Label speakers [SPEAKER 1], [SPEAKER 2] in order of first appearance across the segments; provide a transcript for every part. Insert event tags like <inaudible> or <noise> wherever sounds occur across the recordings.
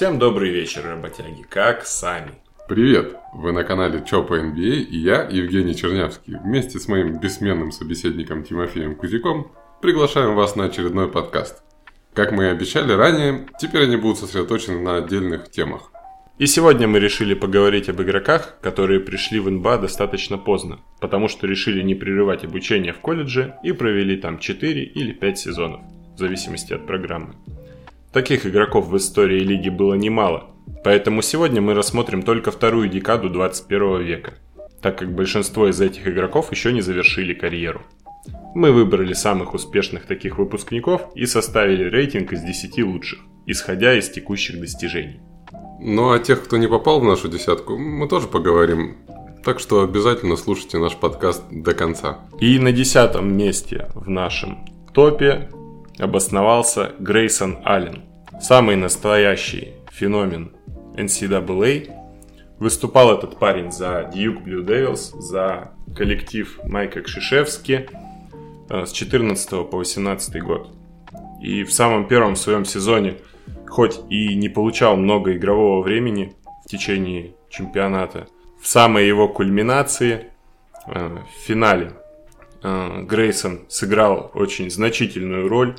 [SPEAKER 1] Всем добрый вечер, работяги. Как сами?
[SPEAKER 2] Привет! Вы на канале Чё по NBA и я, Евгений Чернявский, вместе с моим бессменным собеседником Тимофеем Кузяком приглашаем вас на очередной подкаст. Как мы и обещали ранее, теперь они будут сосредоточены на отдельных темах.
[SPEAKER 1] И сегодня мы решили поговорить об игроках, которые пришли в НБА достаточно поздно, потому что решили не прерывать обучение в колледже и провели там 4 или 5 сезонов, в зависимости от программы. Таких игроков в истории лиги было немало, поэтому сегодня мы рассмотрим только вторую декаду 21 века, так как большинство из этих игроков еще не завершили карьеру. Мы выбрали самых успешных таких выпускников и составили рейтинг из 10 лучших, исходя из текущих достижений.
[SPEAKER 2] Ну а тех, кто не попал в нашу десятку, мы тоже поговорим. Так что обязательно слушайте наш подкаст до конца.
[SPEAKER 1] И на десятом месте в нашем топе обосновался Грейсон Аллен. Самый настоящий феномен NCAA. Выступал этот парень за Duke Blue Devils, за коллектив Майка Кшишевски э, с 14 по 18 год. И в самом первом своем сезоне, хоть и не получал много игрового времени в течение чемпионата, в самой его кульминации, э, в финале Э, Грейсон сыграл очень значительную роль,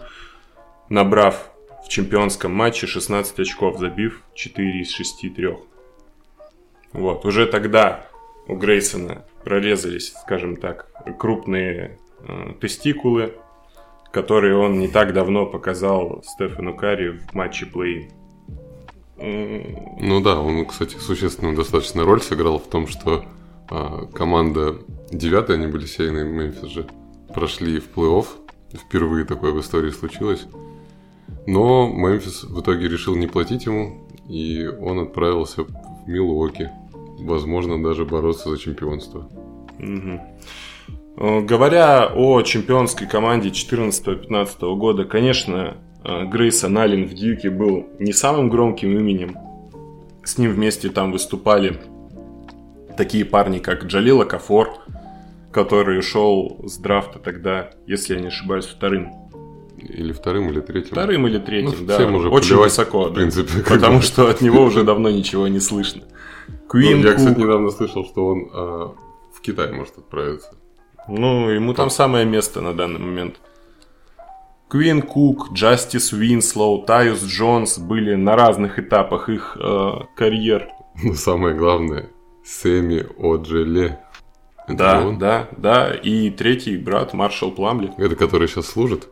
[SPEAKER 1] набрав в чемпионском матче 16 очков, забив 4 из 6 трех. Вот, уже тогда у Грейсона прорезались, скажем так, крупные э, тестикулы, которые он не так давно показал Стефану Карри в матче плей
[SPEAKER 2] Ну да, он, кстати, существенную достаточно роль сыграл в том, что а, команда девятая, они были сеянные Мемфис же, прошли в плей-офф. Впервые такое в истории случилось. Но Мемфис в итоге решил не платить ему, и он отправился в Милуоки. Возможно, даже бороться за чемпионство.
[SPEAKER 1] Угу. Говоря о чемпионской команде 14-15 года, конечно, э, Грейсон Аллен в Дьюке был не самым громким именем. С ним вместе там выступали такие парни, как Джалила Кафор, который ушел с драфта тогда, если я не ошибаюсь, вторым.
[SPEAKER 2] Или вторым, или третьим.
[SPEAKER 1] Вторым или третьим, ну, да. Уже Очень плевать, высоко, в принципе. Да, потому что от него уже давно ничего не слышно.
[SPEAKER 2] Куин ну, я, кстати, недавно слышал, что он а, в Китай может отправиться.
[SPEAKER 1] Ну, ему там самое место на данный момент. Куин Кук, Джастис Уинслоу, Тайус Джонс были на разных этапах их э, карьер.
[SPEAKER 2] Но самое главное, Сэми Оджелей.
[SPEAKER 1] да, да, да. И третий брат Маршал Пламли.
[SPEAKER 2] Это который сейчас служит?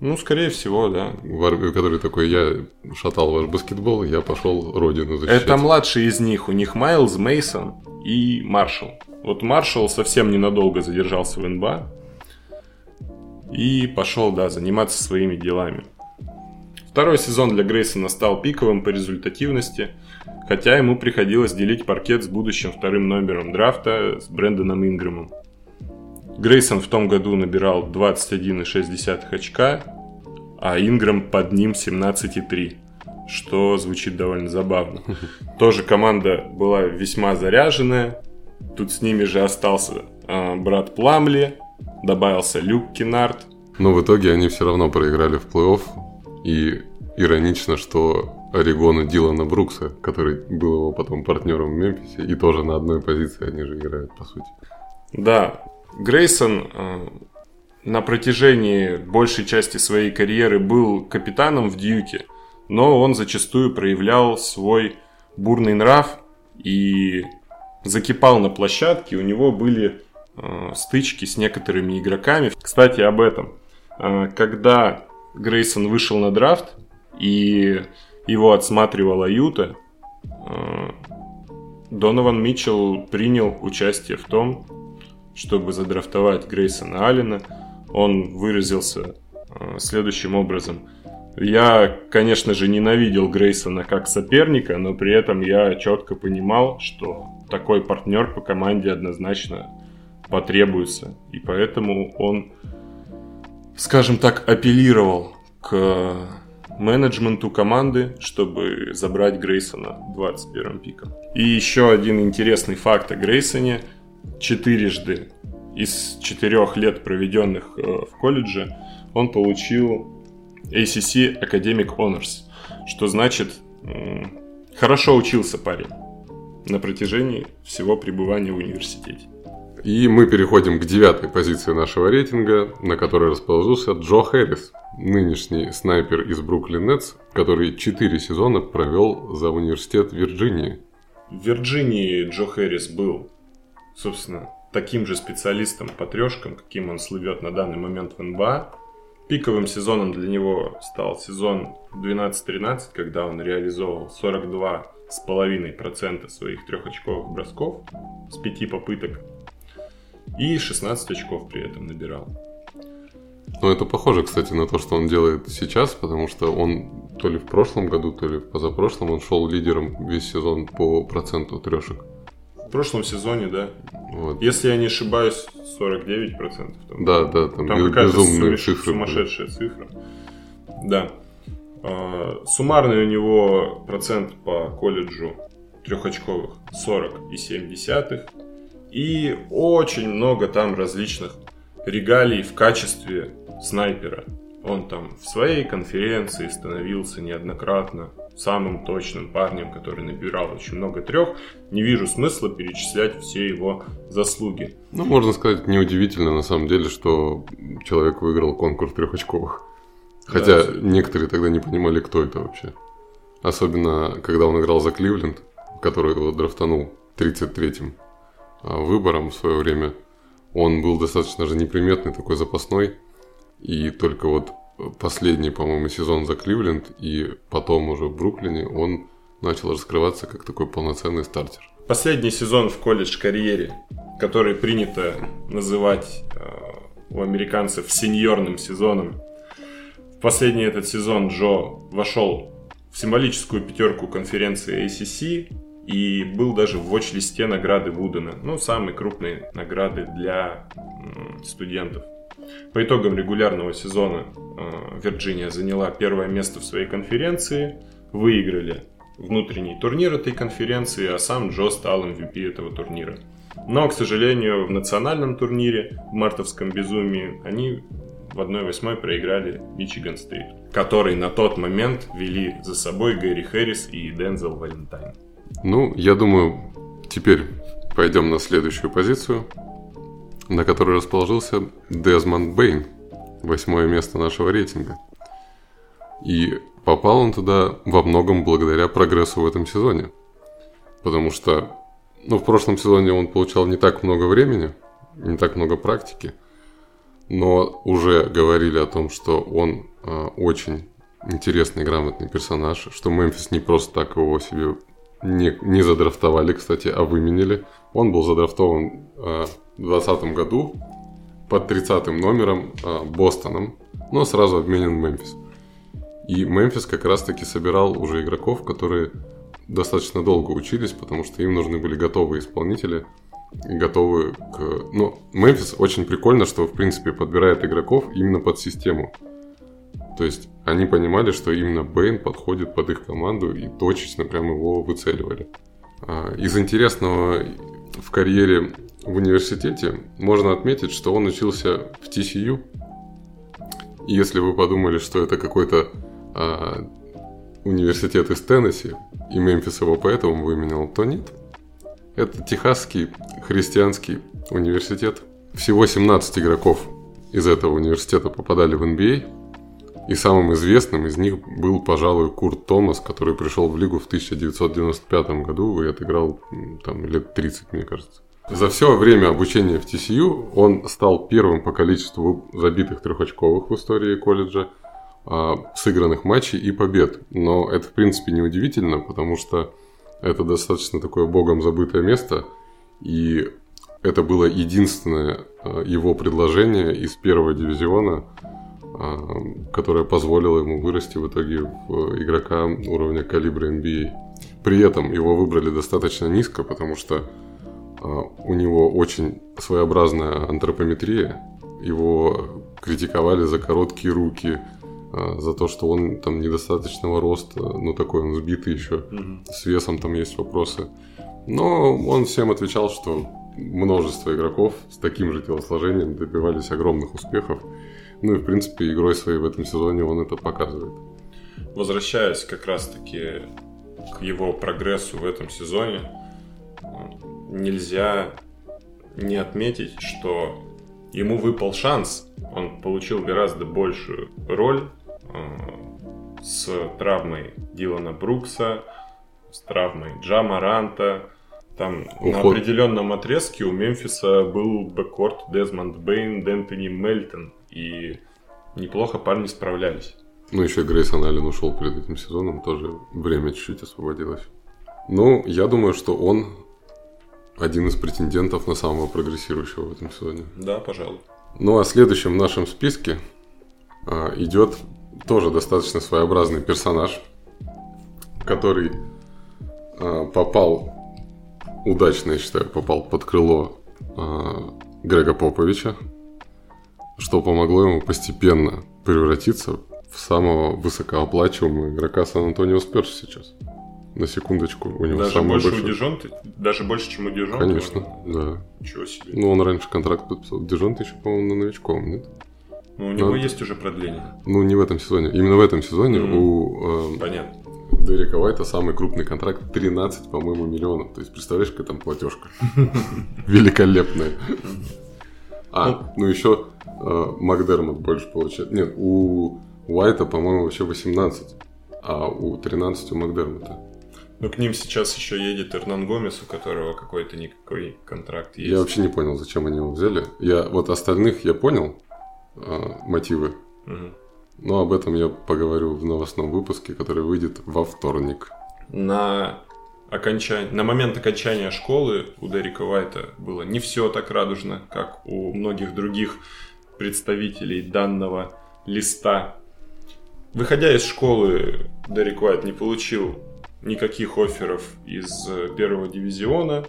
[SPEAKER 1] Ну, скорее всего, да.
[SPEAKER 2] В который такой, я шатал ваш баскетбол, я пошел родину защищать.
[SPEAKER 1] Это младший из них. У них Майлз, Мейсон и Маршал. Вот Маршал совсем ненадолго задержался в НБА. И пошел, да, заниматься своими делами. Второй сезон для Грейсона стал пиковым по результативности, хотя ему приходилось делить паркет с будущим вторым номером драфта с Брэндоном Ингрэмом. Грейсон в том году набирал 21,6 очка, а Ингрэм под ним 17,3, что звучит довольно забавно. <laughs> Тоже команда была весьма заряженная, тут с ними же остался э, брат Пламли, добавился Люк Кинард.
[SPEAKER 2] Но в итоге они все равно проиграли в плей-офф, и иронично, что Орегону Дилана Брукса, который был его потом партнером в Мемфисе, и тоже на одной позиции они же играют, по сути.
[SPEAKER 1] Да, Грейсон э, на протяжении большей части своей карьеры был капитаном в Дьюке, но он зачастую проявлял свой бурный нрав и закипал на площадке, у него были э, стычки с некоторыми игроками. Кстати, об этом. Э, когда Грейсон вышел на драфт, и его отсматривала Юта, э, Донован Митчелл принял участие в том, чтобы задрафтовать Грейсона Аллена. Он выразился э, следующим образом. Я, конечно же, ненавидел Грейсона как соперника, но при этом я четко понимал, что такой партнер по команде однозначно потребуется. И поэтому он скажем так, апеллировал к менеджменту команды, чтобы забрать Грейсона 21 пиком. И еще один интересный факт о Грейсоне. Четырежды из четырех лет, проведенных э, в колледже, он получил ACC Academic Honors, что значит хорошо учился парень на протяжении всего пребывания в университете.
[SPEAKER 2] И мы переходим к девятой позиции нашего рейтинга, на которой расположился Джо Хэрис, нынешний снайпер из Бруклин Нетс, который четыре сезона провел за университет Вирджинии.
[SPEAKER 1] В Вирджинии Джо Хэрис был, собственно, таким же специалистом по трешкам, каким он слывет на данный момент в НБА. Пиковым сезоном для него стал сезон 12-13, когда он реализовал 42,5% своих трехочковых бросков с пяти попыток и 16 очков при этом набирал.
[SPEAKER 2] Ну, это похоже, кстати, на то, что он делает сейчас, потому что он то ли в прошлом году, то ли в позапрошлом он шел лидером весь сезон по проценту трешек.
[SPEAKER 1] В прошлом сезоне, да. Вот. Если я не ошибаюсь, 49%. Там,
[SPEAKER 2] да, да, там,
[SPEAKER 1] там какая-то сумасшедшая цифра. Сумасшедшая цифра. Да. А, суммарный у него процент по колледжу трехочковых 40,7. И очень много там различных регалий в качестве снайпера. Он там в своей конференции становился неоднократно самым точным парнем, который набирал очень много трех. Не вижу смысла перечислять все его заслуги.
[SPEAKER 2] Ну, можно сказать, неудивительно на самом деле, что человек выиграл конкурс трехочковых. Хотя да, некоторые тогда не понимали, кто это вообще. Особенно, когда он играл за Кливленд, который его драфтанул 33-м а, выбором в свое время. Он был достаточно же неприметный, такой запасной. И только вот последний, по-моему, сезон за Кливленд и потом уже в Бруклине он начал раскрываться как такой полноценный стартер.
[SPEAKER 1] Последний сезон в колледж-карьере, который принято называть э, у американцев сеньорным сезоном. В последний этот сезон Джо вошел в символическую пятерку конференции ACC и был даже в watch-листе награды Вудена, ну, самой крупной награды для студентов. По итогам регулярного сезона э, Вирджиния заняла первое место в своей конференции, выиграли внутренний турнир этой конференции, а сам Джо стал MVP этого турнира. Но, к сожалению, в национальном турнире, в мартовском безумии, они в 1-8 проиграли Мичиган Стейт, который на тот момент вели за собой Гэри Хэрис и Дензел Валентайн.
[SPEAKER 2] Ну, я думаю, теперь пойдем на следующую позицию на которой расположился Дезмонд Бэйн, восьмое место нашего рейтинга. И попал он туда во многом благодаря прогрессу в этом сезоне. Потому что ну, в прошлом сезоне он получал не так много времени, не так много практики, но уже говорили о том, что он э, очень интересный, грамотный персонаж, что Мемфис не просто так его себе не, не задрафтовали, кстати, а выменили. Он был задрафтован э, 2020 году под 30 номером э, Бостоном, но сразу обменен в Мемфис. И Мемфис как раз-таки собирал уже игроков, которые достаточно долго учились, потому что им нужны были готовые исполнители, готовы к... Ну, Мемфис очень прикольно, что, в принципе, подбирает игроков именно под систему. То есть они понимали, что именно Бэйн подходит под их команду и точечно прям его выцеливали. А, из интересного в карьере в университете можно отметить, что он учился в TCU. И если вы подумали, что это какой-то а, университет из Теннесси, и Мемфис его поэтому выменял, то нет. Это Техасский христианский университет. Всего 17 игроков из этого университета попадали в NBA, и самым известным из них был, пожалуй, Курт Томас, который пришел в лигу в 1995 году и отыграл там лет 30, мне кажется. За все время обучения в TCU он стал первым по количеству забитых трехочковых в истории колледжа, а, сыгранных матчей и побед. Но это, в принципе, не удивительно, потому что это достаточно такое богом забытое место, и это было единственное а, его предложение из первого дивизиона – а, которая позволила ему вырасти в итоге в игрока уровня калибра NBA. При этом его выбрали достаточно низко, потому что у него очень своеобразная антропометрия. Его критиковали за короткие руки, а, за то, что он там недостаточного роста, ну такой он сбитый еще, mm с весом там есть вопросы. Но он всем отвечал, что множество игроков с таким же телосложением добивались огромных успехов. Ну и, в принципе, игрой своей в этом сезоне он это показывает.
[SPEAKER 1] Возвращаясь как раз-таки к его прогрессу в этом сезоне, нельзя не отметить, что ему выпал шанс. Он получил гораздо большую роль э, с травмой Дилана Брукса, с травмой Джама Ранта. Там Уход. на определенном отрезке у Мемфиса был бэккорт Дезмонд Бейн, Дэнтони Мельтон. И неплохо парни справлялись.
[SPEAKER 2] Ну, еще Грейсон Аллен ушел перед этим сезоном, тоже время чуть-чуть освободилось. Ну, я думаю, что он один из претендентов на самого прогрессирующего в этом сезоне.
[SPEAKER 1] Да, пожалуй.
[SPEAKER 2] Ну а следующим в нашем списке а, идет тоже достаточно своеобразный персонаж, который а, попал удачно, я считаю, попал под крыло а, Грега Поповича, что помогло ему постепенно превратиться в самого высокооплачиваемого игрока Сан-Антонио Сперс сейчас. На секундочку, у него
[SPEAKER 1] даже
[SPEAKER 2] самый
[SPEAKER 1] больше
[SPEAKER 2] большой...
[SPEAKER 1] у Дижонты? Даже больше, чем у Дижонты?
[SPEAKER 2] Конечно, да.
[SPEAKER 1] Ничего себе.
[SPEAKER 2] Ну, он раньше контракт подписал. Дижонты еще, по-моему, на новичком, нет?
[SPEAKER 1] Ну, у него Но... есть уже продление.
[SPEAKER 2] Ну, не в этом сезоне. Именно в этом сезоне mm-hmm. у...
[SPEAKER 1] Э, Понятно.
[SPEAKER 2] Дерека Уайта самый крупный контракт 13, по-моему, миллионов. То есть, представляешь, какая там платежка? <laughs> Великолепная. А, ну еще э, Макдермот больше получает. Нет, у Уайта, по-моему, вообще 18, а у 13 у Макдермота.
[SPEAKER 1] Ну, к ним сейчас еще едет Эрнан Гомес, у которого какой-то никакой контракт есть.
[SPEAKER 2] Я вообще не понял, зачем они его взяли. Я вот остальных я понял э, мотивы. Угу. Но об этом я поговорю в новостном выпуске, который выйдет во вторник.
[SPEAKER 1] На, окончание, на момент окончания школы у Дерека Уайта было не все так радужно, как у многих других представителей данного листа. Выходя из школы, Дерек Уайт не получил никаких офферов из э, первого дивизиона.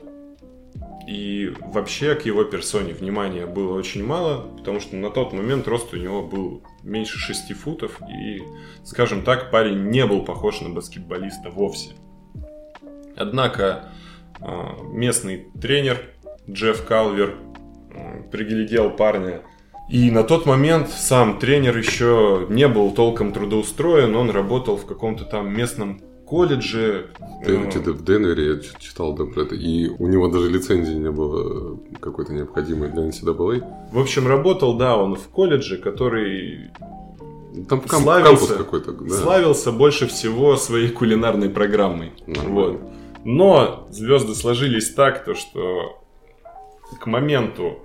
[SPEAKER 1] И вообще к его персоне внимания было очень мало, потому что на тот момент рост у него был меньше 6 футов, и, скажем так, парень не был похож на баскетболиста вовсе. Однако э, местный тренер Джефф Калвер э, приглядел парня и на тот момент сам тренер еще не был толком трудоустроен, он работал в каком-то там местном колледже.
[SPEAKER 2] Э, ты в Денвере, я читал да, про это, и у него даже лицензии не было какой-то необходимой для NCAA.
[SPEAKER 1] В общем, работал, да, он в колледже, который
[SPEAKER 2] там кам- славился, какой-то,
[SPEAKER 1] да. славился больше всего своей кулинарной программой. Вот. Но звезды сложились так, то что к моменту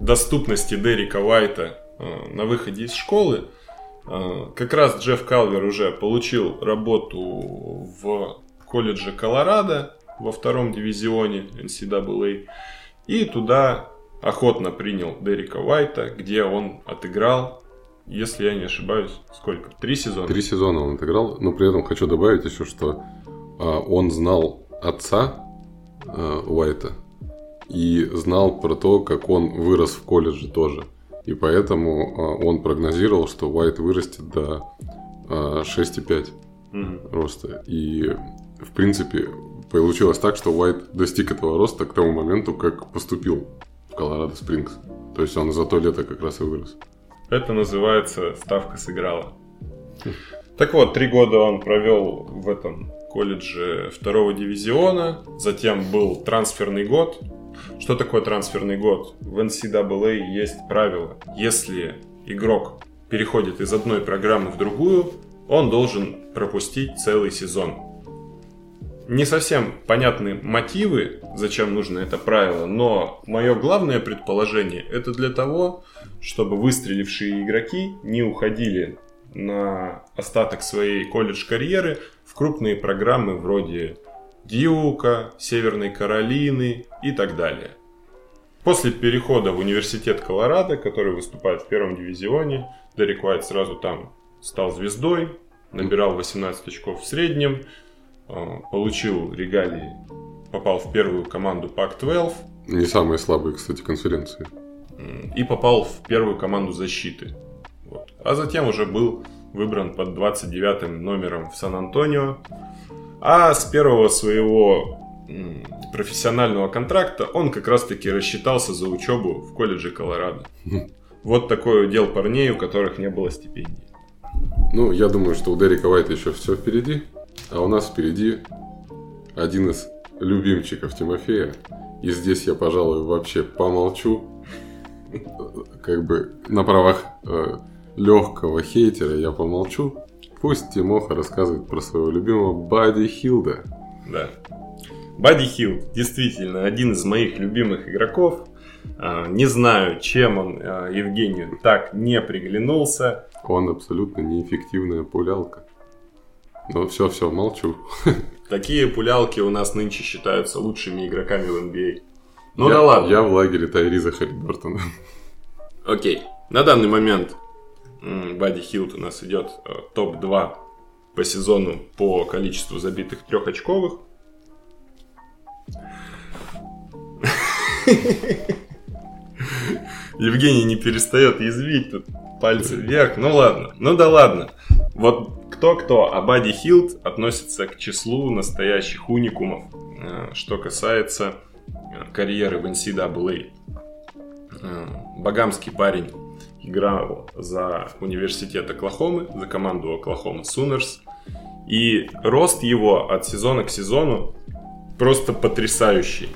[SPEAKER 1] доступности Дерека Уайта э, на выходе из школы как раз Джефф Калвер уже получил работу в колледже Колорадо во втором дивизионе NCAA и туда охотно принял Дерека Уайта, где он отыграл, если я не ошибаюсь, сколько? Три сезона?
[SPEAKER 2] Три сезона он отыграл, но при этом хочу добавить еще, что а, он знал отца а, Уайта и знал про то, как он вырос в колледже тоже. И поэтому а, он прогнозировал, что Уайт вырастет до 6,5 mm-hmm. роста. И, в принципе, получилось так, что Уайт достиг этого роста к тому моменту, как поступил в Колорадо Спрингс. То есть он за то лето как раз и вырос.
[SPEAKER 1] Это называется ставка сыграла. Так вот, три года он провел в этом колледже второго дивизиона, затем был трансферный год, что такое трансферный год? В NCAA есть правило. Если игрок переходит из одной программы в другую, он должен пропустить целый сезон. Не совсем понятны мотивы, зачем нужно это правило, но мое главное предположение это для того, чтобы выстрелившие игроки не уходили на остаток своей колледж-карьеры в крупные программы вроде Дьюка, Северной Каролины и так далее. После перехода в университет Колорадо, который выступает в первом дивизионе, Дерек Уайт сразу там стал звездой, набирал 18 очков в среднем, э, получил регалии, попал в первую команду Pac-12.
[SPEAKER 2] Не самые слабые, кстати, конференции.
[SPEAKER 1] И попал в первую команду защиты. Вот. А затем уже был выбран под 29 номером в Сан-Антонио. А с первого своего профессионального контракта он как раз-таки рассчитался за учебу в колледже Колорадо. Вот такой удел парней, у которых не было стипендий.
[SPEAKER 2] Ну, я думаю, что у Дерека Уайта еще все впереди. А у нас впереди один из любимчиков Тимофея. И здесь я, пожалуй, вообще помолчу. Как бы на правах э, легкого хейтера я помолчу. Пусть Тимоха рассказывает про своего любимого Бади Хилда.
[SPEAKER 1] Да. Бади Хилд действительно один из моих любимых игроков. А, не знаю, чем он а, Евгению так не приглянулся.
[SPEAKER 2] Он абсолютно неэффективная пулялка. Ну все, все, молчу. <laughs>
[SPEAKER 1] Такие пулялки у нас нынче считаются лучшими игроками в NBA.
[SPEAKER 2] Ну я, да ладно. Я в лагере Тайриза Халибертона. <laughs>
[SPEAKER 1] Окей. На данный момент Бади Хилд у нас идет э, топ-2 по сезону по количеству забитых трехочковых. Евгений не перестает язвить тут пальцы вверх. Ну ладно, ну да ладно. Вот кто-кто, а Бади Хилд относится к числу настоящих уникумов, э, что касается э, карьеры в NCAA. Э, багамский парень играл за университет Оклахомы, за команду Оклахома Сунерс. И рост его от сезона к сезону просто потрясающий.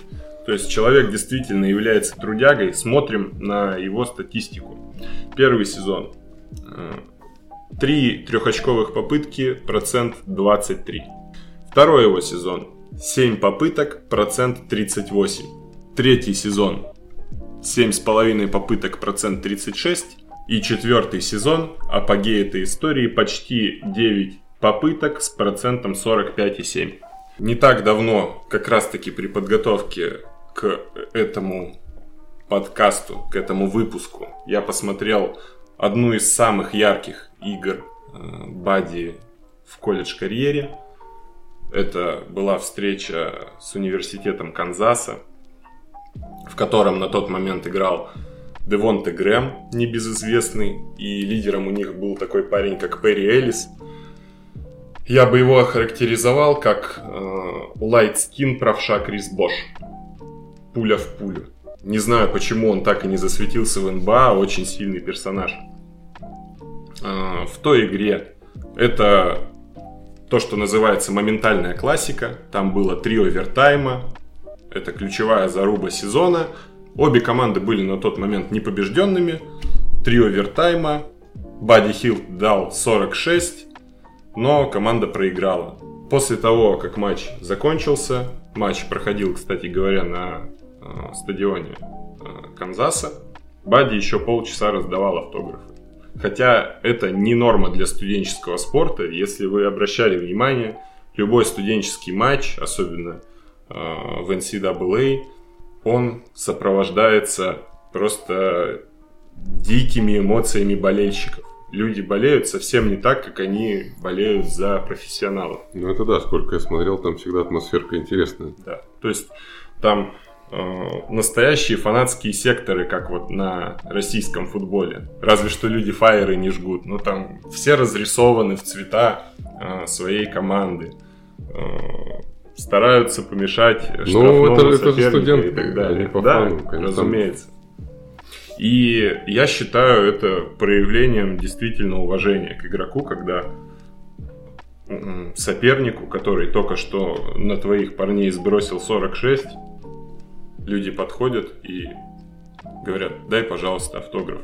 [SPEAKER 1] То есть человек действительно является трудягой. Смотрим на его статистику. Первый сезон. Э, три трехочковых попытки, процент 23. Второй его сезон. 7 попыток, процент 38. Третий сезон. 7,5 попыток, процент 36. И четвертый сезон, апогей этой истории, почти 9 попыток с процентом 45,7. Не так давно, как раз таки при подготовке к этому подкасту, к этому выпуску, я посмотрел одну из самых ярких игр э, Бади в колледж-карьере. Это была встреча с университетом Канзаса, в котором на тот момент играл Девонте Грэм, небезызвестный, и лидером у них был такой парень, как Перри Эллис. Я бы его охарактеризовал как э, Light Skin правша Крис Бош пуля в пулю. Не знаю, почему он так и не засветился в НБА, очень сильный персонаж. А, в той игре это то, что называется моментальная классика. Там было три овертайма. Это ключевая заруба сезона. Обе команды были на тот момент непобежденными. Три овертайма. Бади Хилл дал 46, но команда проиграла. После того, как матч закончился, матч проходил, кстати говоря, на э, стадионе э, Канзаса, Бади еще полчаса раздавал автографы. Хотя это не норма для студенческого спорта. Если вы обращали внимание, любой студенческий матч, особенно э, в NCAA, он сопровождается просто дикими эмоциями болельщиков. Люди болеют совсем не так, как они болеют за профессионалов.
[SPEAKER 2] Ну это да, сколько я смотрел, там всегда атмосферка интересная.
[SPEAKER 1] Да, то есть там настоящие фанатские секторы, как вот на российском футболе. Разве что люди фаеры не жгут. Но там все разрисованы в цвета э, своей команды. Э, стараются помешать
[SPEAKER 2] ну, это, это же студенты, и так далее.
[SPEAKER 1] Не по да, фану, конечно. разумеется. И я считаю это проявлением действительно уважения к игроку, когда сопернику, который только что на твоих парней сбросил 46, люди подходят и говорят, дай, пожалуйста, автограф.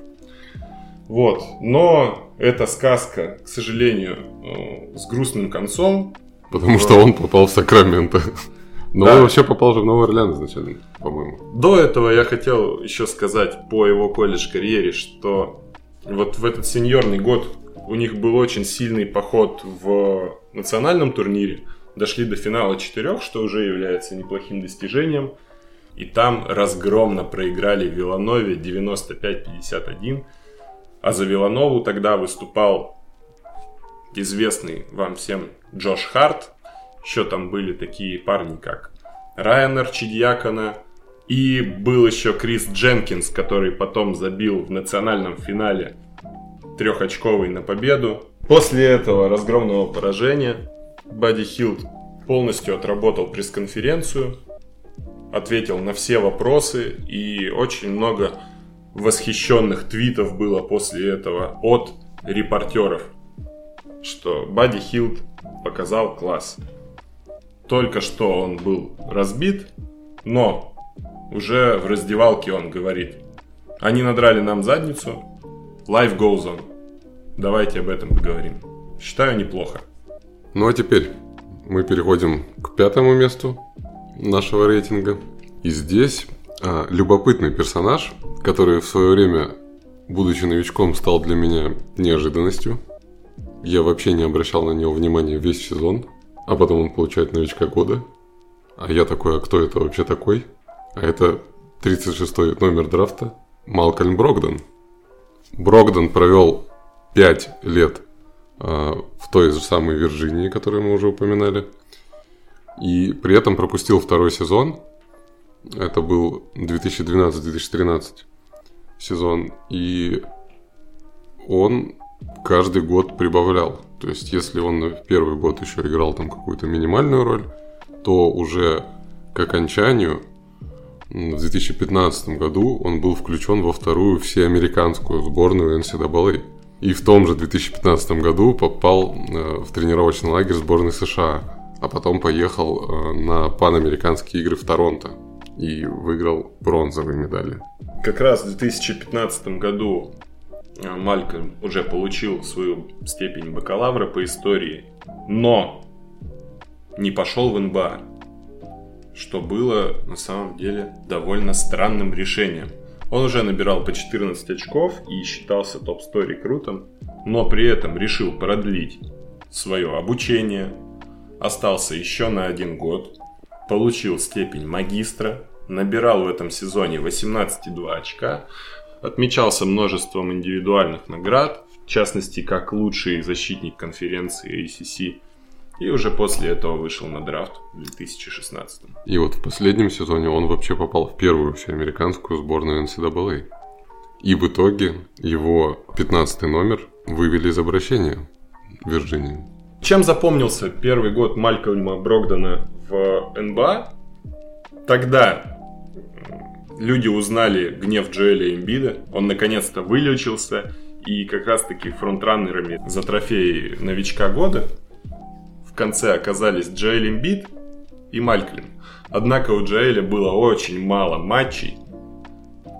[SPEAKER 1] Вот, но эта сказка, к сожалению, э, с грустным концом.
[SPEAKER 2] Потому что он попал в Сакраменто. <laughs> Но да. он вообще попал же в Новый Орлеан изначально, по-моему.
[SPEAKER 1] До этого я хотел еще сказать по его колледж-карьере, что вот в этот сеньорный год у них был очень сильный поход в национальном турнире. Дошли до финала четырех, что уже является неплохим достижением. И там разгромно проиграли Виланове 95-51. А за Виланову тогда выступал известный вам всем Джош Харт. Еще там были такие парни, как Райан Арчидьякона. И был еще Крис Дженкинс, который потом забил в национальном финале трехочковый на победу. После этого разгромного поражения Бадди Хилд полностью отработал пресс-конференцию, ответил на все вопросы, и очень много восхищенных твитов было после этого от репортеров, что Бадди Хилд показал класс. Только что он был разбит, но уже в раздевалке он говорит, они надрали нам задницу, life goes on. Давайте об этом поговорим. Считаю неплохо.
[SPEAKER 2] Ну а теперь мы переходим к пятому месту нашего рейтинга. И здесь а, любопытный персонаж, который в свое время, будучи новичком, стал для меня неожиданностью. Я вообще не обращал на него внимания весь сезон, а потом он получает новичка года. А я такой, а кто это вообще такой? А это 36-й номер драфта Малкольм Брогдон. Брогдон провел 5 лет э, в той же самой Вирджинии, которую мы уже упоминали. И при этом пропустил второй сезон. Это был 2012-2013 сезон. И он каждый год прибавлял. То есть, если он в первый год еще играл там какую-то минимальную роль, то уже к окончанию в 2015 году он был включен во вторую всеамериканскую сборную NCAA. И в том же 2015 году попал э, в тренировочный лагерь сборной США, а потом поехал э, на панамериканские игры в Торонто и выиграл бронзовые медали.
[SPEAKER 1] Как раз в 2015 году э, Малькольм уже получил свою степень бакалавра по истории, но не пошел в НБА что было на самом деле довольно странным решением. Он уже набирал по 14 очков и считался топ-100 рекрутом, но при этом решил продлить свое обучение, остался еще на один год, получил степень магистра, набирал в этом сезоне 18,2 очка, отмечался множеством индивидуальных наград, в частности, как лучший защитник конференции ACC и уже после этого вышел на драфт в 2016.
[SPEAKER 2] И вот в последнем сезоне он вообще попал в первую всеамериканскую сборную NCAA. И в итоге его 15 номер вывели из обращения в Вирджинию.
[SPEAKER 1] Чем запомнился первый год Малькольма Брогдона в НБА? Тогда люди узнали гнев Джоэля Эмбида. Он наконец-то вылечился. И как раз-таки фронтраннерами за трофей новичка года в конце оказались Джоэль Эмбит и Малькольм. Однако у Джоэля было очень мало матчей,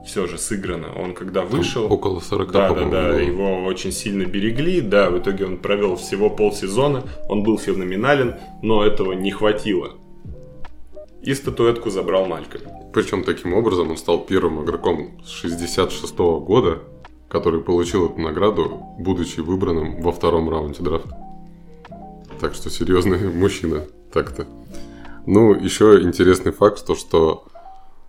[SPEAKER 1] все же сыграно. Он когда вышел...
[SPEAKER 2] Около 40,
[SPEAKER 1] Да, да, да. Было. Его очень сильно берегли. Да, в итоге он провел всего полсезона. Он был феноменален, но этого не хватило. И статуэтку забрал Малькольм.
[SPEAKER 2] Причем таким образом он стал первым игроком с 66 -го года, который получил эту награду, будучи выбранным во втором раунде драфта. Так что серьезный <laughs> мужчина так-то. Ну, еще интересный факт, то, что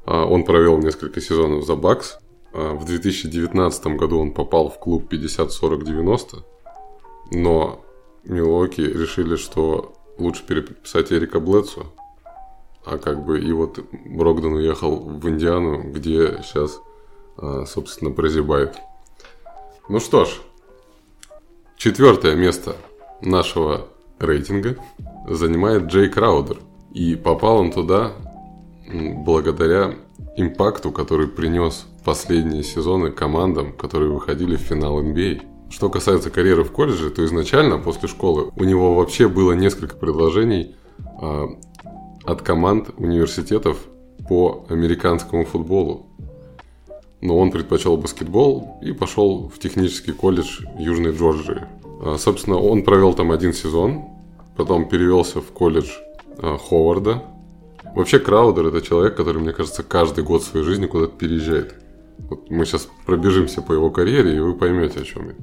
[SPEAKER 2] он провел несколько сезонов за Бакс. А, в 2019 году он попал в клуб 50-40-90, но Милоки решили, что лучше переписать Эрика Блэдсу. А как бы и вот Брогдон уехал в Индиану, где сейчас, а, собственно, прозябает. Ну что ж, четвертое место нашего рейтинга занимает Джей Краудер. И попал он туда благодаря импакту, который принес последние сезоны командам, которые выходили в финал NBA. Что касается карьеры в колледже, то изначально после школы у него вообще было несколько предложений э, от команд университетов по американскому футболу. Но он предпочел баскетбол и пошел в технический колледж Южной Джорджии. А, собственно, он провел там один сезон, потом перевелся в колледж а, Ховарда. Вообще Краудер это человек, который, мне кажется, каждый год своей жизни куда-то переезжает. Вот мы сейчас пробежимся по его карьере, и вы поймете, о чем я.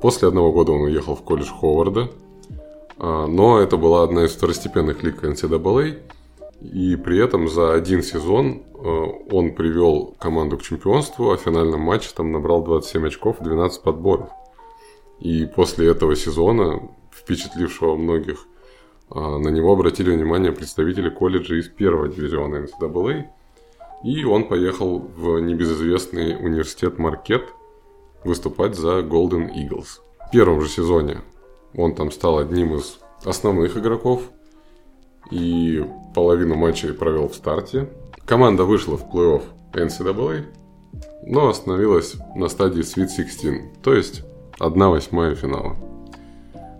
[SPEAKER 2] После одного года он уехал в колледж Ховарда, а, но это была одна из второстепенных лиг NCAA, и при этом за один сезон он привел команду к чемпионству, а в финальном матче там набрал 27 очков, 12 подборов. И после этого сезона, впечатлившего многих, а, на него обратили внимание представители колледжа из первого дивизиона NCAA. И он поехал в небезызвестный университет Маркет выступать за Golden Eagles. В первом же сезоне он там стал одним из основных игроков и половину матчей провел в старте. Команда вышла в плей-офф NCAA, но остановилась на стадии Sweet 16, то есть 1 восьмая финала.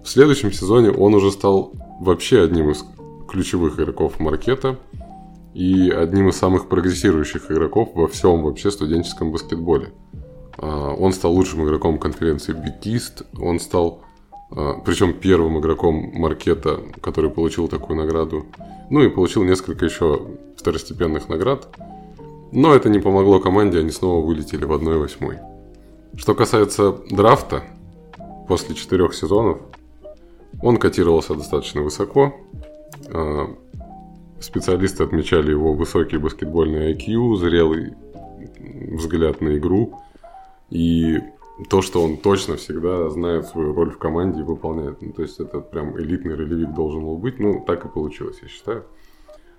[SPEAKER 2] В следующем сезоне он уже стал вообще одним из ключевых игроков маркета и одним из самых прогрессирующих игроков во всем вообще студенческом баскетболе. А, он стал лучшим игроком конференции East, он стал а, причем первым игроком маркета, который получил такую награду. Ну и получил несколько еще второстепенных наград. Но это не помогло команде, они снова вылетели в 1-8. Что касается драфта, после четырех сезонов он котировался достаточно высоко. А, специалисты отмечали его высокий баскетбольный IQ, зрелый взгляд на игру и то, что он точно всегда знает свою роль в команде и выполняет. Ну, то есть это прям элитный ролевик должен был быть. Ну, так и получилось, я считаю.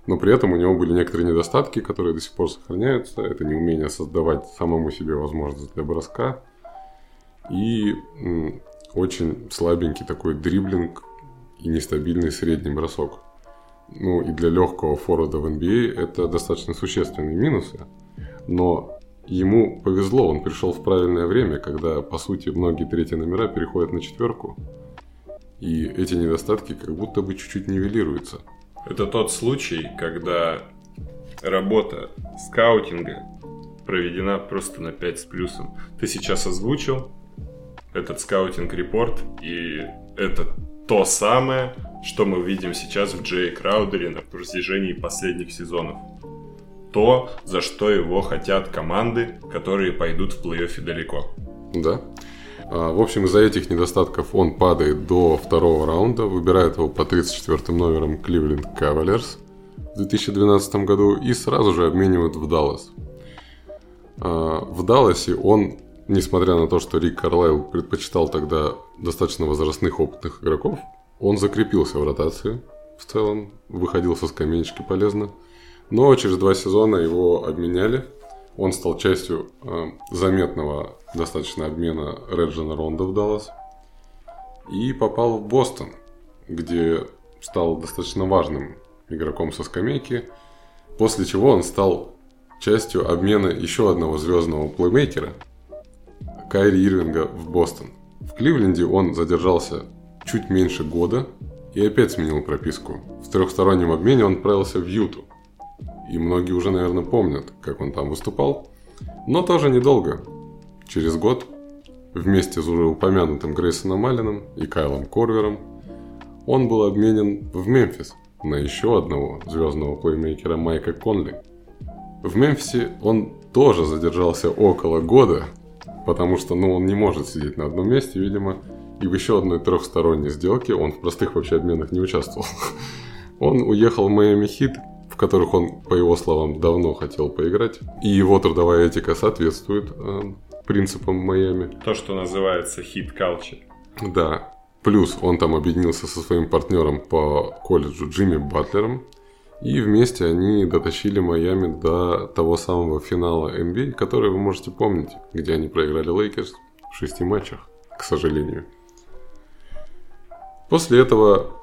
[SPEAKER 2] Но при этом у него были некоторые недостатки, которые до сих пор сохраняются. Это неумение создавать самому себе возможность для броска. И очень слабенький такой дриблинг и нестабильный средний бросок. Ну и для легкого форварда в NBA а это достаточно существенные минусы. Но ему повезло, он пришел в правильное время, когда, по сути, многие третьи номера переходят на четверку. И эти недостатки как будто бы чуть-чуть нивелируются.
[SPEAKER 1] Это тот случай, когда работа скаутинга проведена просто на 5 с плюсом. Ты сейчас озвучил этот scouting report, и это то самое, что мы видим сейчас в Джей Краудере на протяжении последних сезонов. То, за что его хотят команды, которые пойдут в плей-оффе далеко.
[SPEAKER 2] Да. А, в общем, из-за этих недостатков он падает до второго раунда, выбирает его по 34 номерам Кливленд Кавалерс в 2012 году и сразу же обменивают в Даллас. А, в Далласе он, несмотря на то, что Рик Карлайл предпочитал тогда достаточно возрастных опытных игроков, он закрепился в ротации в целом, выходил со скамеечки полезно. Но через два сезона его обменяли – он стал частью э, заметного достаточно обмена Реджина Ронда в Даллас и попал в Бостон, где стал достаточно важным игроком со скамейки, после чего он стал частью обмена еще одного звездного плеймейкера Кайри Ирвинга в Бостон. В Кливленде он задержался чуть меньше года и опять сменил прописку. В трехстороннем обмене он отправился в Юту – и многие уже, наверное, помнят, как он там выступал. Но тоже недолго. Через год вместе с уже упомянутым Грейсоном Алленом и Кайлом Корвером он был обменен в Мемфис на еще одного звездного плеймейкера Майка Конли. В Мемфисе он тоже задержался около года, потому что ну, он не может сидеть на одном месте, видимо, и в еще одной трехсторонней сделке он в простых вообще обменах не участвовал. <laughs> Он уехал в Майами Хит, в которых он, по его словам, давно хотел поиграть. И его трудовая этика соответствует э, принципам Майами.
[SPEAKER 1] То, что называется Heat culture.
[SPEAKER 2] Да. Плюс он там объединился со своим партнером по колледжу Джимми Батлером. И вместе они дотащили Майами до того самого финала NBA, который вы можете помнить, где они проиграли Лейкерс в шести матчах, к сожалению. После этого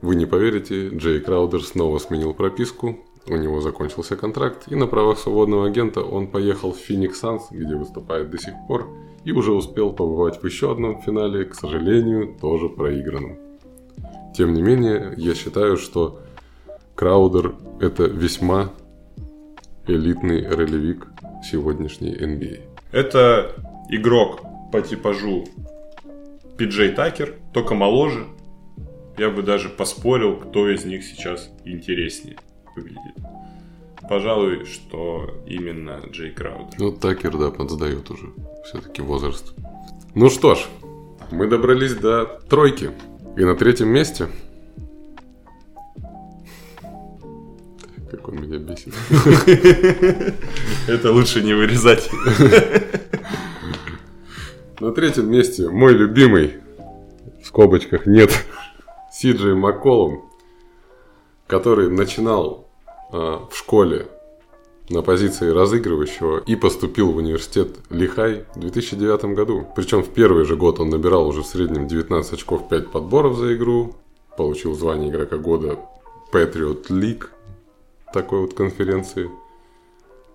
[SPEAKER 2] вы не поверите, Джей Краудер снова сменил прописку, у него закончился контракт, и на правах свободного агента он поехал в Феникс Санс, где выступает до сих пор, и уже успел побывать в еще одном финале, к сожалению, тоже проигранном. Тем не менее, я считаю, что Краудер – это весьма элитный ролевик сегодняшней NBA.
[SPEAKER 1] Это игрок по типажу Пиджей Такер, только моложе, я бы даже поспорил, кто из них сейчас интереснее выглядит. Пожалуй, что именно Джей Краудер.
[SPEAKER 2] Ну, Такер, да, подсдает уже. Все-таки возраст. Ну что ж, мы добрались до тройки. И на третьем месте... Как он меня бесит. <laughs>
[SPEAKER 1] Это лучше не вырезать.
[SPEAKER 2] На третьем месте мой любимый, в скобочках нет, Сиджей Макколом, который начинал э, в школе на позиции разыгрывающего и поступил в университет Лихай в 2009 году. Причем в первый же год он набирал уже в среднем 19 очков 5 подборов за игру, получил звание игрока года Patriot League такой вот конференции.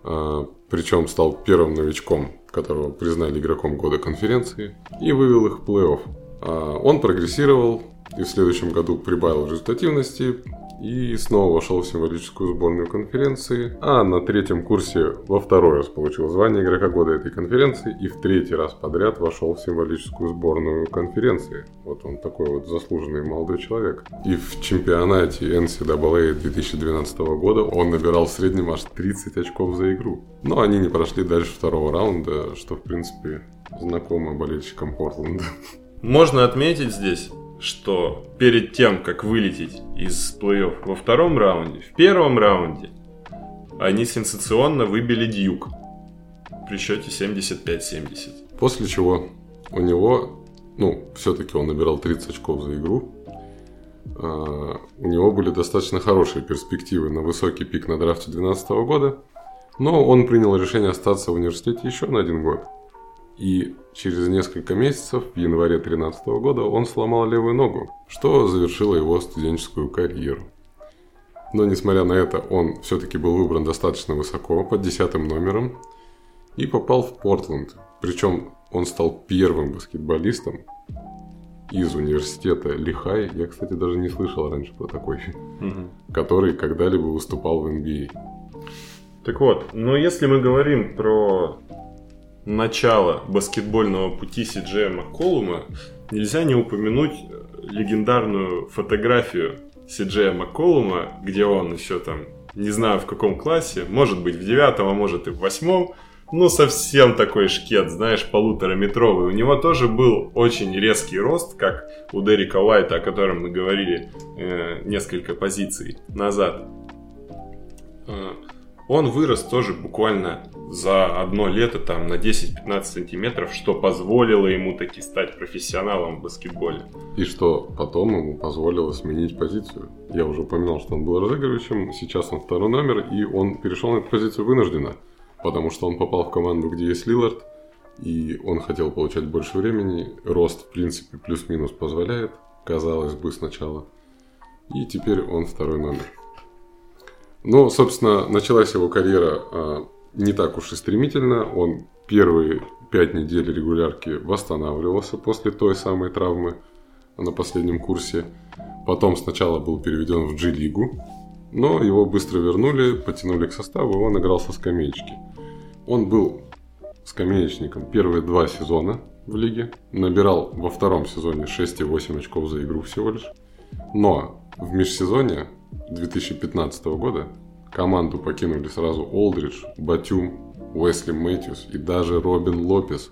[SPEAKER 2] А, причем стал первым новичком, которого признали игроком года конференции, и вывел их в плей-офф. А, он прогрессировал и в следующем году прибавил результативности, и снова вошел в символическую сборную конференции, а на третьем курсе во второй раз получил звание игрока года этой конференции и в третий раз подряд вошел в символическую сборную конференции. Вот он такой вот заслуженный молодой человек. И в чемпионате NCAA 2012 года он набирал в среднем аж 30 очков за игру. Но они не прошли дальше второго раунда, что в принципе знакомо болельщикам Портленда.
[SPEAKER 1] Можно отметить здесь, что перед тем, как вылететь из плей-офф во втором раунде, в первом раунде они сенсационно выбили Дьюк при счете 75-70.
[SPEAKER 2] После чего у него, ну, все-таки он набирал 30 очков за игру, Uh, у него были достаточно хорошие перспективы на высокий пик на драфте 2012 года, но он принял решение остаться в университете еще на один год. И через несколько месяцев, в январе 2013 года, он сломал левую ногу, что завершило его студенческую карьеру. Но несмотря на это, он все-таки был выбран достаточно высоко, под десятым номером, и попал в Портленд. Причем он стал первым баскетболистом из университета Лихай, я, кстати, даже не слышал раньше про такой, угу. который когда-либо выступал в NBA.
[SPEAKER 1] Так вот, но если мы говорим про начала баскетбольного пути Сиджея Макколума нельзя не упомянуть легендарную фотографию Сиджея Макколума, где он еще там, не знаю в каком классе, может быть в девятом, а может и в восьмом, ну совсем такой шкет, знаешь, полутораметровый. У него тоже был очень резкий рост, как у Дерека Уайта, о котором мы говорили э, несколько позиций назад. Э, он вырос тоже буквально за одно лето там на 10-15 сантиметров, что позволило ему таки стать профессионалом в баскетболе.
[SPEAKER 2] И что потом ему позволило сменить позицию. Я уже упоминал, что он был разыгрывающим, сейчас он второй номер, и он перешел на эту позицию вынужденно, потому что он попал в команду, где есть Лилард, и он хотел получать больше времени, рост в принципе плюс-минус позволяет, казалось бы сначала, и теперь он второй номер. Ну, собственно, началась его карьера а, не так уж и стремительно. Он первые пять недель регулярки восстанавливался после той самой травмы на последнем курсе. Потом сначала был переведен в G-лигу, но его быстро вернули, потянули к составу, и он играл со скамеечки. Он был скамеечником первые два сезона в лиге, набирал во втором сезоне 6,8 очков за игру всего лишь. Но в межсезонье 2015 года команду покинули сразу Олдридж, Батюм, Уэсли Мэтьюс и даже Робин Лопес.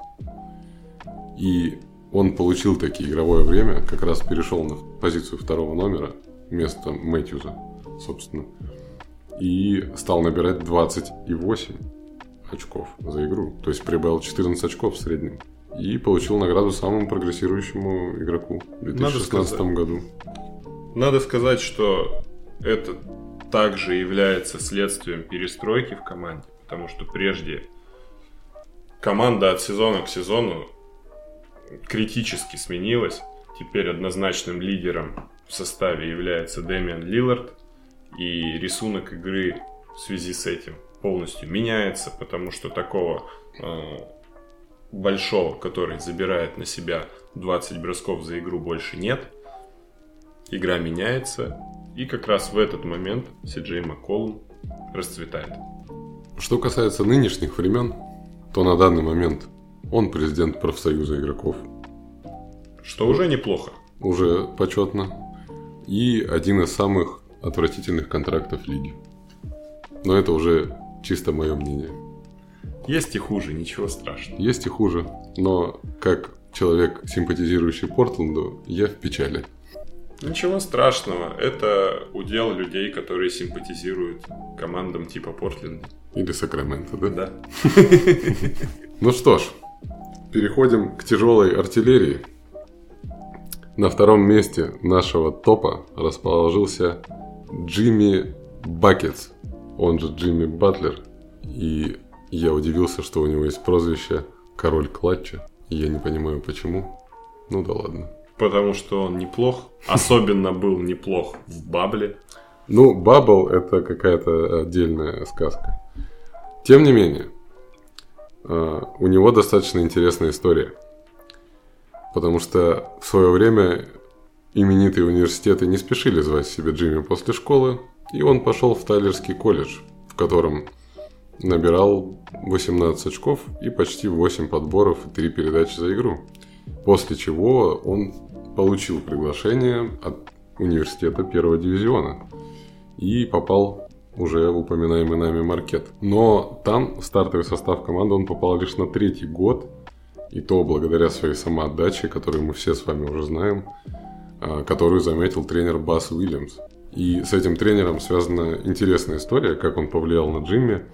[SPEAKER 2] И он получил такие игровое время, как раз перешел на позицию второго номера вместо Мэтьюза, собственно. И стал набирать 28 очков за игру. То есть прибавил 14 очков в среднем. И получил награду самому прогрессирующему игроку в 2016 Надо году.
[SPEAKER 1] Надо сказать, что это также является следствием перестройки в команде, потому что прежде команда от сезона к сезону критически сменилась. Теперь однозначным лидером в составе является Дэмиан Лиллард, и рисунок игры в связи с этим полностью меняется, потому что такого э, большого, который забирает на себя 20 бросков за игру, больше нет. Игра меняется, и как раз в этот момент Сиджей Макколум расцветает.
[SPEAKER 2] Что касается нынешних времен, то на данный момент он президент профсоюза игроков.
[SPEAKER 1] Что уже неплохо.
[SPEAKER 2] Уже почетно. И один из самых отвратительных контрактов лиги. Но это уже чисто мое мнение.
[SPEAKER 1] Есть и хуже, ничего страшного.
[SPEAKER 2] Есть и хуже, но как человек, симпатизирующий Портленду, я в печали.
[SPEAKER 1] Ничего страшного. Это удел людей, которые симпатизируют командам типа Портленда.
[SPEAKER 2] Или Сакрамента, да?
[SPEAKER 1] Да. <laughs>
[SPEAKER 2] Ну что ж, переходим к тяжелой артиллерии. На втором месте нашего топа расположился Джимми Бакетс, он же Джимми Батлер. И я удивился, что у него есть прозвище Король Клатча. Я не понимаю почему. Ну да ладно.
[SPEAKER 1] Потому что он неплох. Особенно был неплох в Бабле.
[SPEAKER 2] Ну, Бабл это какая-то отдельная сказка. Тем не менее, э, у него достаточно интересная история. Потому что в свое время именитые университеты не спешили звать себе Джимми после школы, и он пошел в Тайлерский колледж, в котором набирал 18 очков и почти 8 подборов и 3 передачи за игру. После чего он получил приглашение от университета первого дивизиона и попал уже в упоминаемый нами маркет. Но там в стартовый состав команды он попал лишь на третий год, и то благодаря своей самоотдаче, которую мы все с вами уже знаем, а, которую заметил тренер Бас Уильямс. И с этим тренером связана интересная история, как он повлиял на Джимми.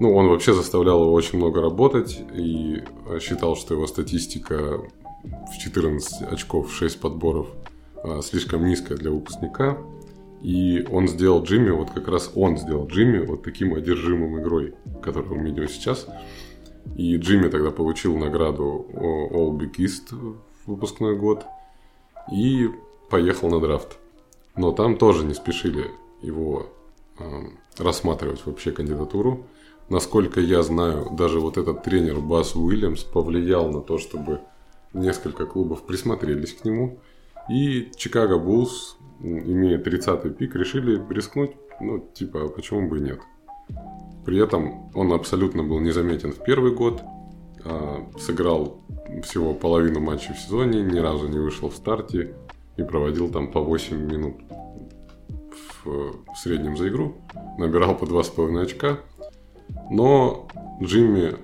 [SPEAKER 2] Ну, он вообще заставлял его очень много работать и считал, что его статистика в 14 очков, 6 подборов а, слишком низкая для выпускника. И он сделал Джимми, вот как раз он сделал Джимми вот таким одержимым игрой, которую мы видим сейчас. И Джимми тогда получил награду All Big East в выпускной год и поехал на драфт. Но там тоже не спешили его э, рассматривать вообще кандидатуру. Насколько я знаю, даже вот этот тренер Бас Уильямс повлиял на то, чтобы несколько клубов присмотрелись к нему. И Чикаго Буллс, имея 30-й пик, решили рискнуть. Ну, типа, почему бы и нет. При этом он абсолютно был незаметен в первый год. А, сыграл всего половину матчей в сезоне, ни разу не вышел в старте и проводил там по 8 минут в среднем за игру. Набирал по 2,5 очка. Но Джимми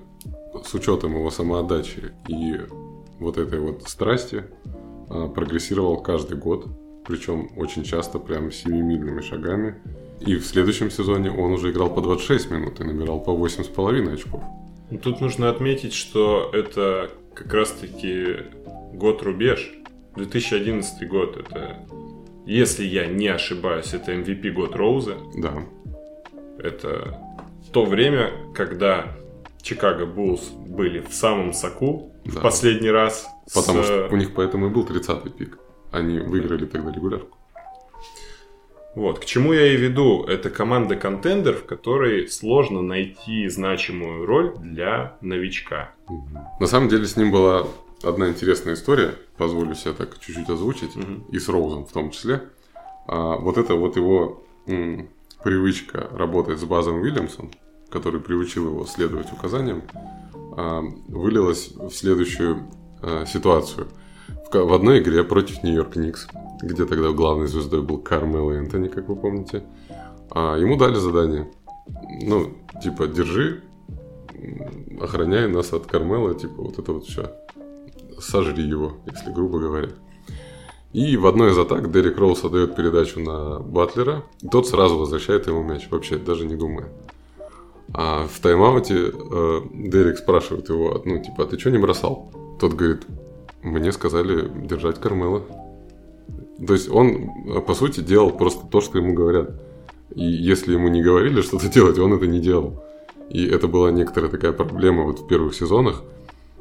[SPEAKER 2] с учетом его самоотдачи и вот этой вот страсти а, прогрессировал каждый год, причем очень часто прям семимильными шагами. И в следующем сезоне он уже играл по 26 минут и набирал по 8,5 очков.
[SPEAKER 1] Тут нужно отметить, что это как раз-таки год рубеж. 2011 год это, если я не ошибаюсь, это MVP год Роуза.
[SPEAKER 2] Да.
[SPEAKER 1] Это то время, когда Чикаго Буллс были в самом соку да. в последний раз.
[SPEAKER 2] Потому с... что у них поэтому и был 30-й пик. Они выиграли тогда регулярку.
[SPEAKER 1] Вот, к чему я и веду. Это команда контендер, в которой сложно найти значимую роль для новичка.
[SPEAKER 2] На самом деле с ним была одна интересная история, позволю себе так чуть-чуть озвучить, угу. и с Роузом в том числе. А, вот это вот его м, привычка работать с Базом Уильямсом, который приучил его следовать указаниям, а, вылилась в следующую а, ситуацию. В, в одной игре против Нью-Йорк Никс, где тогда главной звездой был Кармел Энтони, как вы помните, а, ему дали задание. Ну, типа, держи, охраняй нас от Кармела, типа, вот это вот все. Сожри его, если грубо говоря. И в одной из атак Дерек Роуз отдает передачу на Батлера, и тот сразу возвращает ему мяч, вообще даже не думая. А в тайм-ауте э, Дерек спрашивает его, ну, типа, а ты что не бросал? Тот говорит, мне сказали держать Кармела. То есть он, по сути, делал просто то, что ему говорят. И если ему не говорили что-то <laughs> делать, он это не делал. И это была некоторая такая проблема вот в первых сезонах,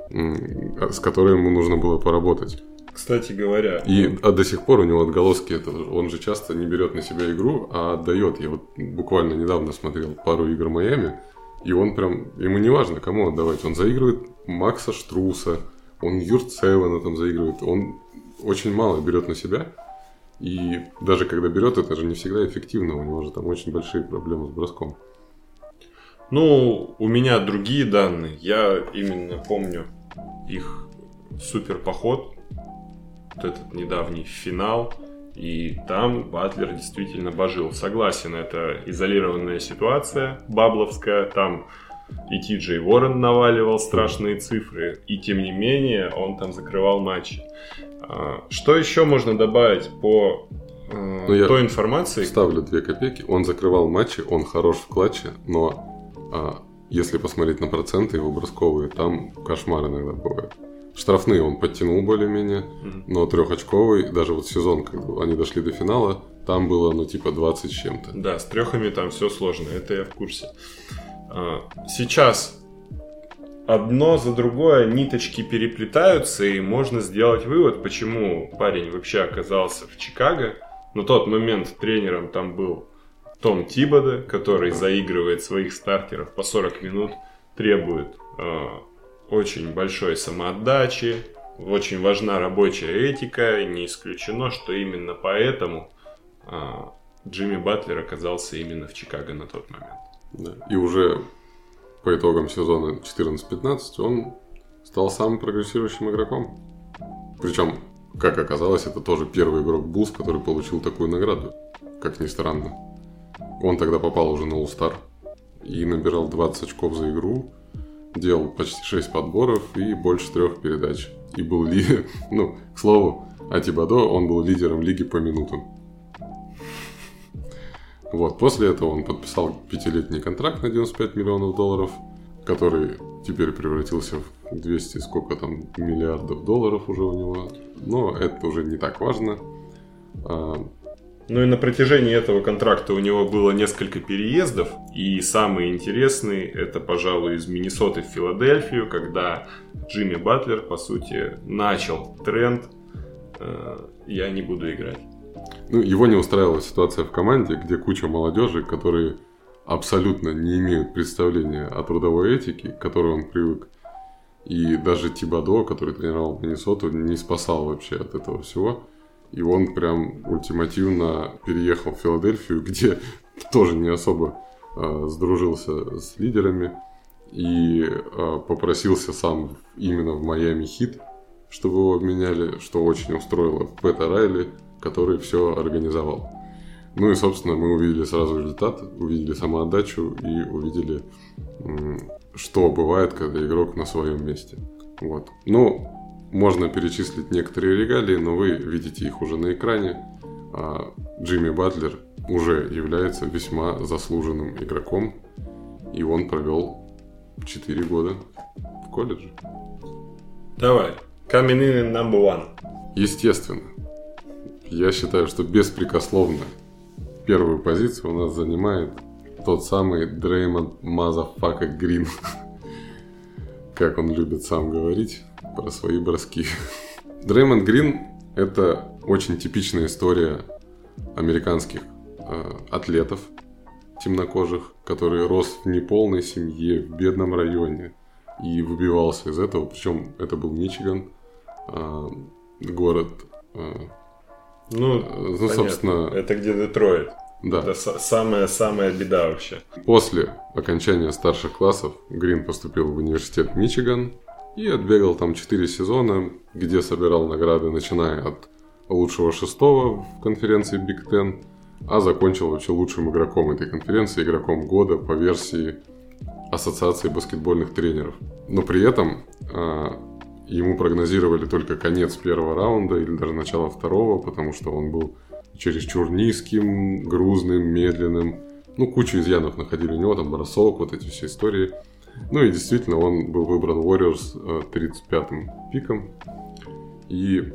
[SPEAKER 2] с которой ему нужно было поработать.
[SPEAKER 1] Кстати говоря.
[SPEAKER 2] И а до сих пор у него отголоски это. Он же часто не берет на себя игру, а отдает. Я вот буквально недавно смотрел пару игр Майами, и он прям, ему не важно, кому отдавать. Он заигрывает Макса Штруса, он Юрцевана там заигрывает. Он очень мало берет на себя. И даже когда берет, это же не всегда эффективно. У него же там очень большие проблемы с броском.
[SPEAKER 1] Ну, у меня другие данные. Я именно помню их супер поход вот этот недавний финал, и там Батлер действительно божил. Согласен, это изолированная ситуация бабловская, там и Ти Джей Уоррен наваливал страшные цифры, и тем не менее он там закрывал матчи. А, что еще можно добавить по э, ну, той информации?
[SPEAKER 2] Ставлю две копейки. Он закрывал матчи, он хорош в клатче, но а, если посмотреть на проценты его бросковые, там кошмар иногда бывает. Штрафные он подтянул более-менее, mm-hmm. но трехочковый, даже вот сезон, когда они дошли до финала, там было, ну, типа 20 с чем-то.
[SPEAKER 1] Да, с трехами там все сложно, это я в курсе. А, сейчас одно за другое ниточки переплетаются, и можно сделать вывод, почему парень вообще оказался в Чикаго. На тот момент тренером там был Том Тибода, который заигрывает своих стартеров по 40 минут, требует э, очень большой самоотдачи, очень важна рабочая этика, и не исключено, что именно поэтому а, Джимми Батлер оказался именно в Чикаго на тот момент.
[SPEAKER 2] Да. И уже по итогам сезона 14-15 он стал самым прогрессирующим игроком. Причем, как оказалось, это тоже первый игрок Булс, который получил такую награду, как ни странно. Он тогда попал уже на All-Star и набирал 20 очков за игру, делал почти 6 подборов и больше трех передач. И был ли, <laughs> ну, к слову, а Тибадо, он был лидером лиги по минутам. Вот, после этого он подписал пятилетний контракт на 95 миллионов долларов, который теперь превратился в 200 сколько там миллиардов долларов уже у него. Но это уже не так важно.
[SPEAKER 1] Ну и на протяжении этого контракта у него было несколько переездов. И самый интересный это, пожалуй, из Миннесоты в Филадельфию, когда Джимми Батлер, по сути, начал тренд э, «я не буду играть».
[SPEAKER 2] Ну, его не устраивала ситуация в команде, где куча молодежи, которые абсолютно не имеют представления о трудовой этике, к которой он привык. И даже Тибадо, который тренировал Миннесоту, не спасал вообще от этого всего. И он прям ультимативно переехал в Филадельфию, <laughs> где тоже не особо э, сдружился с лидерами. И э, попросился сам именно в Майами Хит, чтобы его обменяли, что очень устроило Пэта Райли, который все организовал. Ну и, собственно, мы увидели сразу результат, увидели самоотдачу и увидели, что бывает, когда игрок на своем месте. Вот. Ну, можно перечислить некоторые регалии, но вы видите их уже на экране. А Джимми Батлер уже является весьма заслуженным игроком, и он провел 4 года в колледже.
[SPEAKER 1] Давай, coming in number one.
[SPEAKER 2] Естественно, я считаю, что беспрекословно первую позицию у нас занимает тот самый Дреймонд Motherfucker Грин. Как он любит сам говорить про свои броски. Дреймонд Грин – это очень типичная история американских э, атлетов темнокожих, который рос в неполной семье, в бедном районе и выбивался из этого. Причем это был Мичиган, э, город э,
[SPEAKER 1] ну, ну собственно... Это где Детройт.
[SPEAKER 2] Да.
[SPEAKER 1] Это самая-самая беда вообще.
[SPEAKER 2] После окончания старших классов Грин поступил в университет Мичиган и отбегал там 4 сезона, где собирал награды, начиная от лучшего шестого в конференции Big Ten, а закончил вообще лучшим игроком этой конференции, игроком года по версии Ассоциации баскетбольных тренеров. Но при этом а, Ему прогнозировали только конец первого раунда или даже начало второго, потому что он был чересчур низким, грузным, медленным. Ну, кучу изъянов находили у него, там бросок, вот эти все истории. Ну и действительно, он был выбран Warriors 35-м э, пиком. И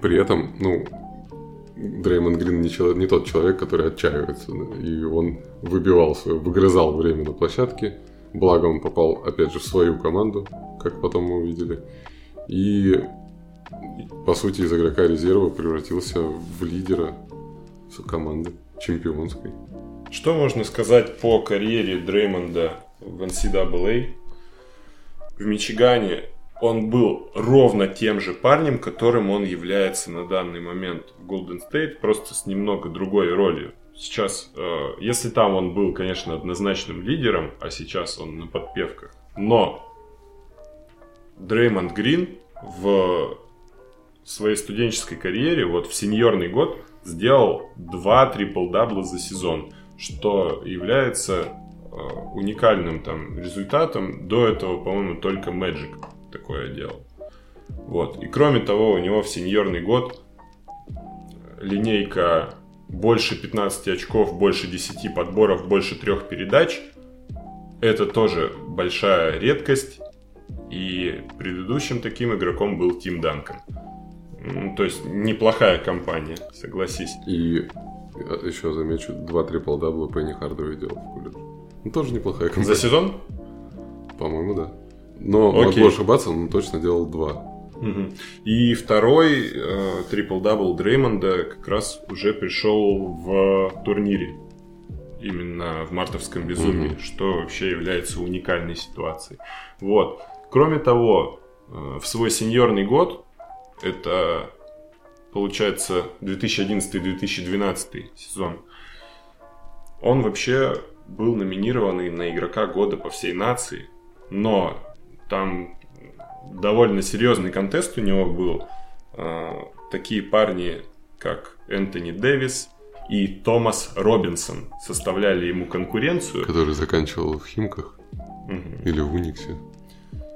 [SPEAKER 2] при этом, ну, Дреймонд Грин не, человек, не тот человек, который отчаивается. И он выбивал свое, выгрызал время на площадке. Благо он попал, опять же, в свою команду, как потом мы увидели. И, по сути, из игрока резерва превратился в лидера команды чемпионской.
[SPEAKER 1] Что можно сказать по карьере Дреймонда в NCAA? В Мичигане он был ровно тем же парнем, которым он является на данный момент в Golden State, просто с немного другой ролью. Сейчас, э, если там он был, конечно, однозначным лидером, а сейчас он на подпевках, но Дреймонд Грин в своей студенческой карьере, вот в сеньорный год, сделал два трипл-дабла за сезон, что является э, уникальным там результатом. До этого, по-моему, только Magic такое делал. Вот. И кроме того, у него в сеньорный год линейка больше 15 очков, больше 10 подборов, больше трех передач. Это тоже большая редкость. И предыдущим таким игроком был Тим Данкан. То есть неплохая компания, согласись.
[SPEAKER 2] И еще замечу, два трипл-дабла Пенни Хардуэй делал в колледже. Ну, тоже неплохая компания.
[SPEAKER 1] За сезон?
[SPEAKER 2] По-моему, да. Но Окей. могу ошибаться, но точно делал два.
[SPEAKER 1] И второй э, трипл-дабл Дреймонда как раз уже пришел в турнире. Именно в мартовском безумии, угу. что вообще является уникальной ситуацией. Вот. Кроме того, э, в свой сеньорный год, это получается 2011-2012 сезон, он вообще был номинированный на игрока года по всей нации, но там довольно серьезный контест у него был. Э, такие парни, как Энтони Дэвис и Томас Робинсон составляли ему конкуренцию.
[SPEAKER 2] Который заканчивал в Химках угу. или в Униксе.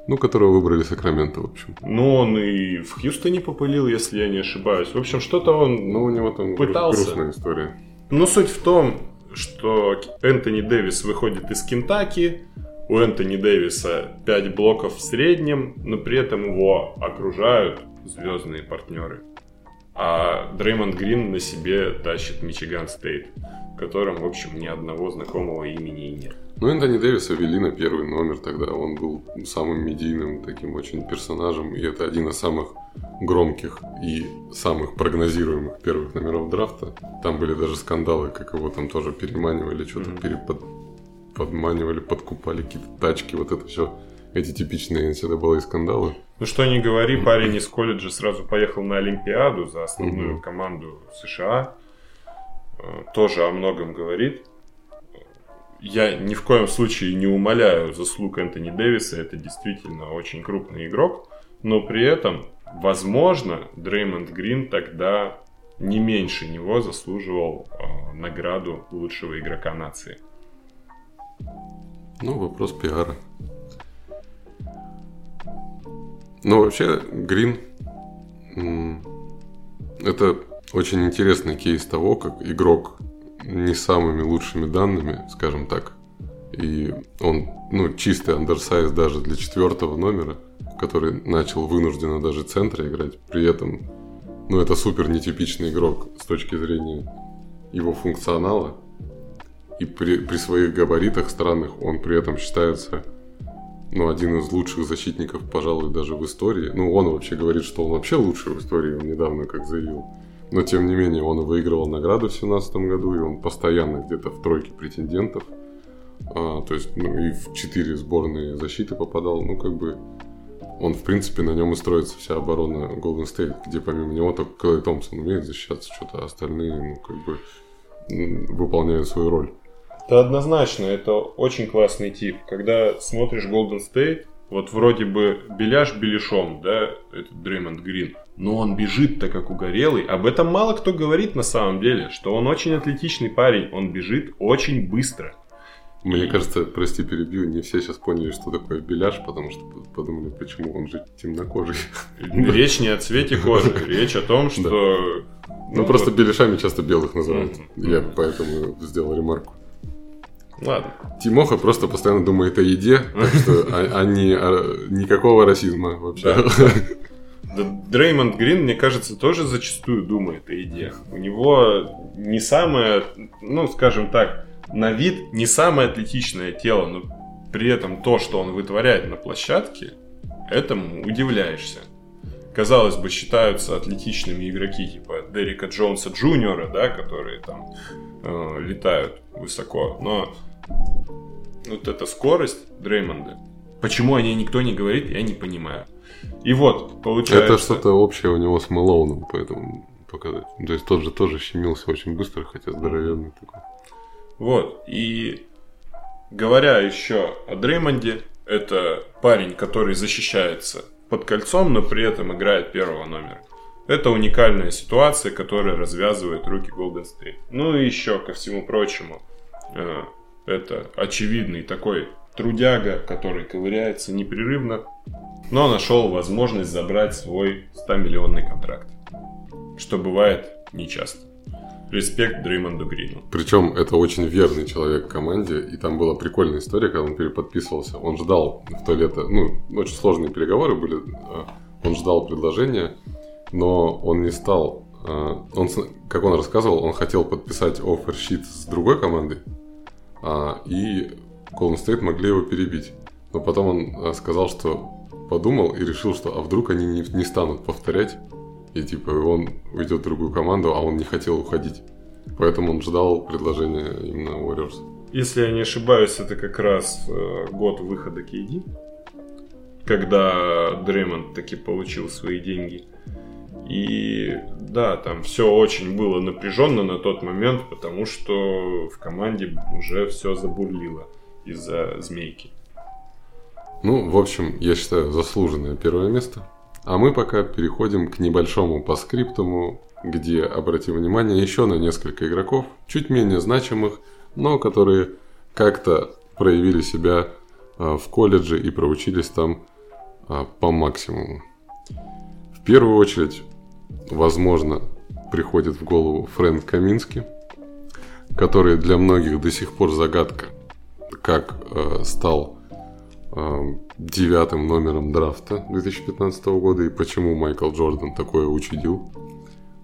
[SPEAKER 2] Ну, которого выбрали Сакраменто, в общем.
[SPEAKER 1] Ну, он и в Хьюстоне попылил, если я не ошибаюсь. В общем, что-то он
[SPEAKER 2] Ну, у него там пытался. грустная история.
[SPEAKER 1] Но суть в том, что Энтони Дэвис выходит из Кентаки, у Энтони Дэвиса 5 блоков в среднем, но при этом его окружают звездные партнеры. А Дреймонд Грин на себе тащит Мичиган Стейт, в котором, в общем, ни одного знакомого имени и нет.
[SPEAKER 2] Ну, Энтони Дэвиса ввели на первый номер тогда. Он был самым медийным таким очень персонажем. И это один из самых громких и самых прогнозируемых первых номеров драфта. Там были даже скандалы, как его там тоже переманивали, что-то mm-hmm. перепод... подманивали, подкупали какие-то тачки, вот это все. Эти типичные NCAA скандалы.
[SPEAKER 1] Ну что не говори, <clears throat> парень из колледжа сразу поехал на Олимпиаду за основную mm-hmm. команду США. Тоже о многом говорит я ни в коем случае не умоляю заслуг Энтони Дэвиса, это действительно очень крупный игрок, но при этом, возможно, Дреймонд Грин тогда не меньше него заслуживал э, награду лучшего игрока нации.
[SPEAKER 2] Ну, вопрос пиара. Ну, вообще, Грин это очень интересный кейс того, как игрок не самыми лучшими данными, скажем так. И он, ну, чистый андерсайз даже для четвертого номера, который начал вынужденно даже центра играть. При этом, ну, это супер нетипичный игрок с точки зрения его функционала. И при, при своих габаритах странных он при этом считается ну, один из лучших защитников, пожалуй, даже в истории. Ну, он вообще говорит, что он вообще лучший в истории, он недавно как заявил. Но тем не менее он выигрывал награды в 2017 году, и он постоянно где-то в тройке претендентов. А, то есть, ну, и в четыре сборные защиты попадал. Ну, как бы он, в принципе, на нем и строится вся оборона Golden State, где помимо него только Клей Томпсон умеет защищаться, что-то остальные, ну, как бы выполняют свою роль.
[SPEAKER 1] Это однозначно, это очень классный тип. Когда смотришь Golden State, вот вроде бы беляш беляшом, да, этот Дреймонд Грин, но он бежит-то как угорелый. Об этом мало кто говорит на самом деле, что он очень атлетичный парень, он бежит очень быстро.
[SPEAKER 2] Мне кажется, прости, перебью, не все сейчас поняли, что такое беляш, потому что подумали, почему он же темнокожий.
[SPEAKER 1] Речь не о цвете кожи, речь о том, что...
[SPEAKER 2] Ну, просто беляшами часто белых называют. Я поэтому сделал ремарку.
[SPEAKER 1] Ладно.
[SPEAKER 2] Тимоха просто постоянно думает о еде, так что а, а не а, никакого расизма вообще. <laughs>
[SPEAKER 1] Да, Дреймонд Грин, мне кажется, тоже зачастую думает о еде. У него не самое, ну, скажем так, на вид не самое атлетичное тело, но при этом то, что он вытворяет на площадке, этому удивляешься. Казалось бы, считаются атлетичными игроки типа Дерека Джонса Джуниора, да, которые там э, летают высоко. Но вот эта скорость Дреймонда, почему о ней никто не говорит, я не понимаю. И вот, получается...
[SPEAKER 2] Это что-то общее у него с Мэлоуном, поэтому показать. То есть тот же тоже щемился очень быстро, хотя здоровенный такой.
[SPEAKER 1] Вот, и говоря еще о Дреймонде, это парень, который защищается под кольцом, но при этом играет первого номера. Это уникальная ситуация, которая развязывает руки Golden State. Ну и еще ко всему прочему, э, это очевидный такой трудяга, который ковыряется непрерывно, но нашел возможность забрать свой 100-миллионный контракт, что бывает нечасто. Респект Дреймонду Грину.
[SPEAKER 2] Причем это очень верный человек команде, и там была прикольная история, когда он переподписывался. Он ждал в то лето, ну, очень сложные переговоры были, а, он ждал предложения, но он не стал, а, он, как он рассказывал, он хотел подписать офер-щит с другой командой, а, и Golden State могли его перебить. Но потом он сказал, что подумал и решил, что а вдруг они не, не станут повторять, и типа он уйдет в другую команду, а он не хотел уходить. Поэтому он ждал предложения именно Warriors.
[SPEAKER 1] Если я не ошибаюсь, это как раз э, год выхода KD. когда Дреймонд таки получил свои деньги. И да, там все очень было напряженно на тот момент, потому что в команде уже все забурлило из-за змейки.
[SPEAKER 2] Ну, в общем, я считаю, заслуженное первое место. А мы пока переходим к небольшому паскриптуму, где обратим внимание еще на несколько игроков, чуть менее значимых, но которые как-то проявили себя а, в колледже и проучились там а, по максимуму. В первую очередь, возможно, приходит в голову Фрэнк Камински, который для многих до сих пор загадка, как э, стал э, девятым номером драфта 2015 года и почему Майкл Джордан такое учудил.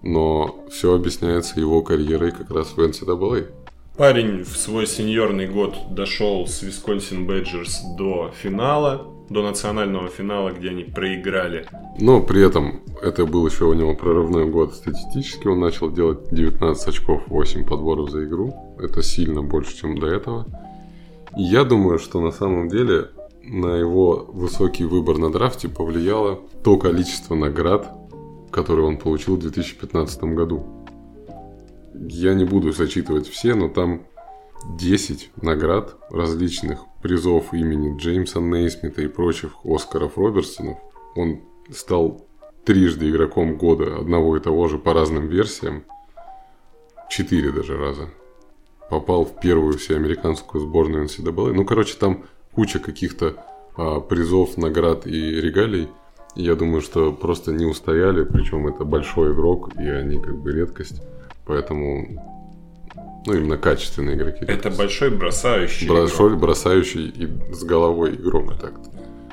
[SPEAKER 2] Но все объясняется его карьерой как раз в NCAA.
[SPEAKER 1] Парень в свой сеньорный год дошел с Висконсин Бэджерс до финала, до национального финала, где они проиграли.
[SPEAKER 2] Но при этом это был еще у него прорывной год статистически. Он начал делать 19 очков, 8 подборов за игру. Это сильно больше, чем до этого. И я думаю, что на самом деле на его высокий выбор на драфте повлияло то количество наград, которые он получил в 2015 году. Я не буду зачитывать все, но там 10 наград различных призов имени Джеймса Нейсмита и прочих Оскаров Робертсонов. Он стал трижды игроком года одного и того же по разным версиям. Четыре даже раза. Попал в первую всеамериканскую сборную NCAA. Ну, короче, там куча каких-то а, призов, наград и регалий. Я думаю, что просто не устояли, причем это большой игрок, и они как бы редкость. Поэтому, ну, именно качественные игроки.
[SPEAKER 1] Это большой бросающий
[SPEAKER 2] Большой игрок. бросающий и с головой игрок так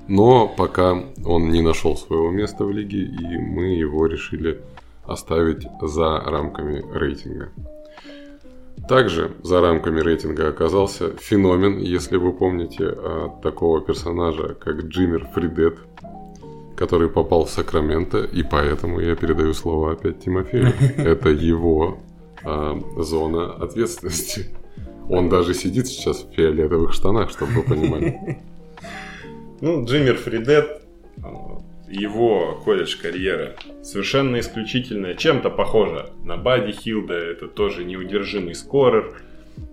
[SPEAKER 2] Но пока он не нашел своего места в лиге, и мы его решили оставить за рамками рейтинга. Также за рамками рейтинга оказался феномен, если вы помните, такого персонажа, как Джиммер Фридет, который попал в Сакраменто, и поэтому я передаю слово опять Тимофею. <laughs> Это его а, зона ответственности. Он даже сидит сейчас в фиолетовых штанах, чтобы вы понимали. <laughs>
[SPEAKER 1] Ну, Джиммер Фридет, его колледж-карьера совершенно исключительная, чем-то похожа на Бади Хилда, это тоже неудержимый скорер.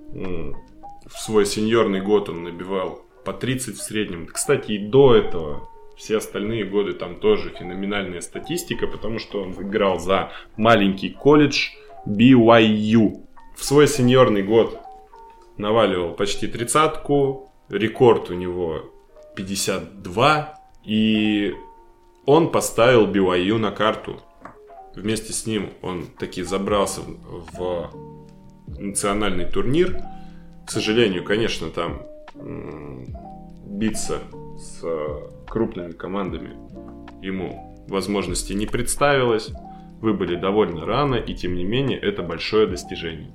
[SPEAKER 1] В свой сеньорный год он набивал по 30 в среднем. Кстати, и до этого все остальные годы там тоже феноменальная статистика, потому что он играл за маленький колледж BYU. В свой сеньорный год наваливал почти тридцатку, рекорд у него 52, и он поставил BYU на карту. Вместе с ним он таки забрался в национальный турнир. К сожалению, конечно, там биться с крупными командами ему возможности не представилось. Вы были довольно рано, и тем не менее это большое достижение.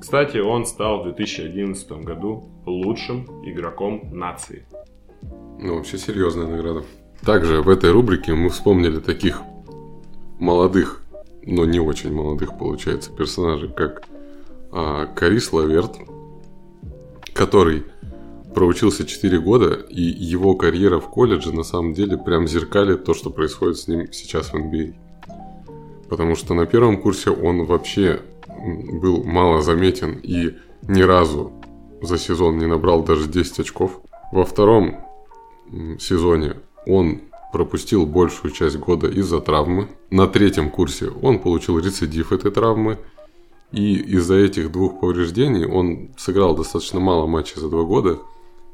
[SPEAKER 1] Кстати, он стал в 2011 году лучшим игроком нации.
[SPEAKER 2] Ну, вообще серьезная награда. Также в этой рубрике мы вспомнили таких молодых, но не очень молодых, получается, персонажей, как а, Карис Лаверт, который проучился 4 года, и его карьера в колледже на самом деле прям зеркалит то, что происходит с ним сейчас в NBA. Потому что на первом курсе он вообще был мало заметен и ни разу за сезон не набрал даже 10 очков. Во втором сезоне он пропустил большую часть года из-за травмы. На третьем курсе он получил рецидив этой травмы. И из-за этих двух повреждений он сыграл достаточно мало матчей за два года –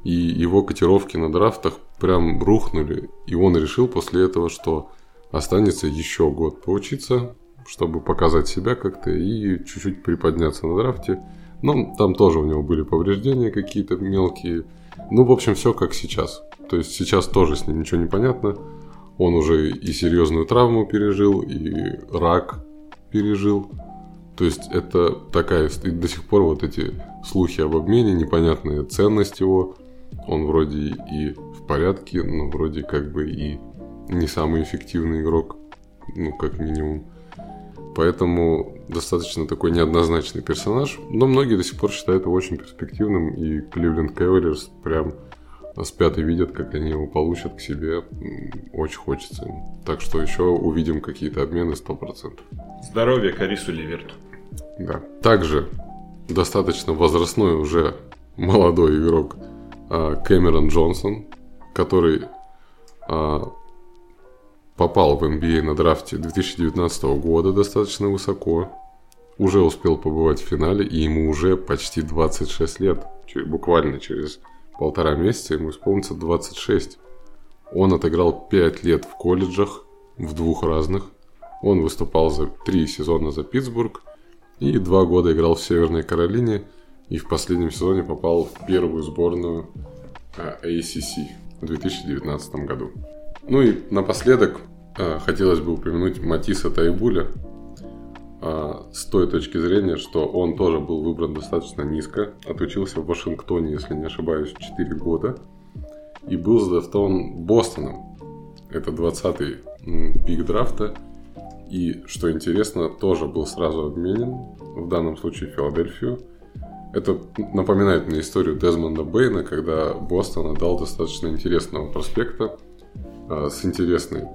[SPEAKER 2] и его котировки на драфтах прям рухнули. И он решил после этого, что останется еще год поучиться, чтобы показать себя как-то и чуть-чуть приподняться на драфте. Но там тоже у него были повреждения какие-то мелкие. Ну, в общем, все как сейчас. То есть сейчас тоже с ним ничего не понятно. Он уже и серьезную травму пережил, и рак пережил. То есть это такая, и до сих пор вот эти слухи об обмене, непонятная ценность его – он вроде и в порядке, но вроде как бы и не самый эффективный игрок, ну, как минимум. Поэтому достаточно такой неоднозначный персонаж, но многие до сих пор считают его очень перспективным, и Кливленд Cavaliers прям спят и видят, как они его получат к себе. Очень хочется. Так что еще увидим какие-то обмены 100%.
[SPEAKER 1] Здоровья Карису Ливерту.
[SPEAKER 2] Да. Также достаточно возрастной уже молодой игрок а, Кэмерон Джонсон, который а, попал в NBA на драфте 2019 года достаточно высоко, уже успел побывать в финале, и ему уже почти 26 лет. Буквально через полтора месяца ему исполнится 26. Он отыграл 5 лет в колледжах, в двух разных. Он выступал за три сезона за Питтсбург и два года играл в Северной Каролине и в последнем сезоне попал в первую сборную ACC в 2019 году. Ну и напоследок э, хотелось бы упомянуть Матиса Тайбуля э, с той точки зрения, что он тоже был выбран достаточно низко, отучился в Вашингтоне, если не ошибаюсь, 4 года и был задрафтован Бостоном. Это 20-й пик драфта. И, что интересно, тоже был сразу обменен, в данном случае Филадельфию. Это напоминает мне историю Дезмонда Бейна, когда Бостон отдал достаточно интересного проспекта с интересной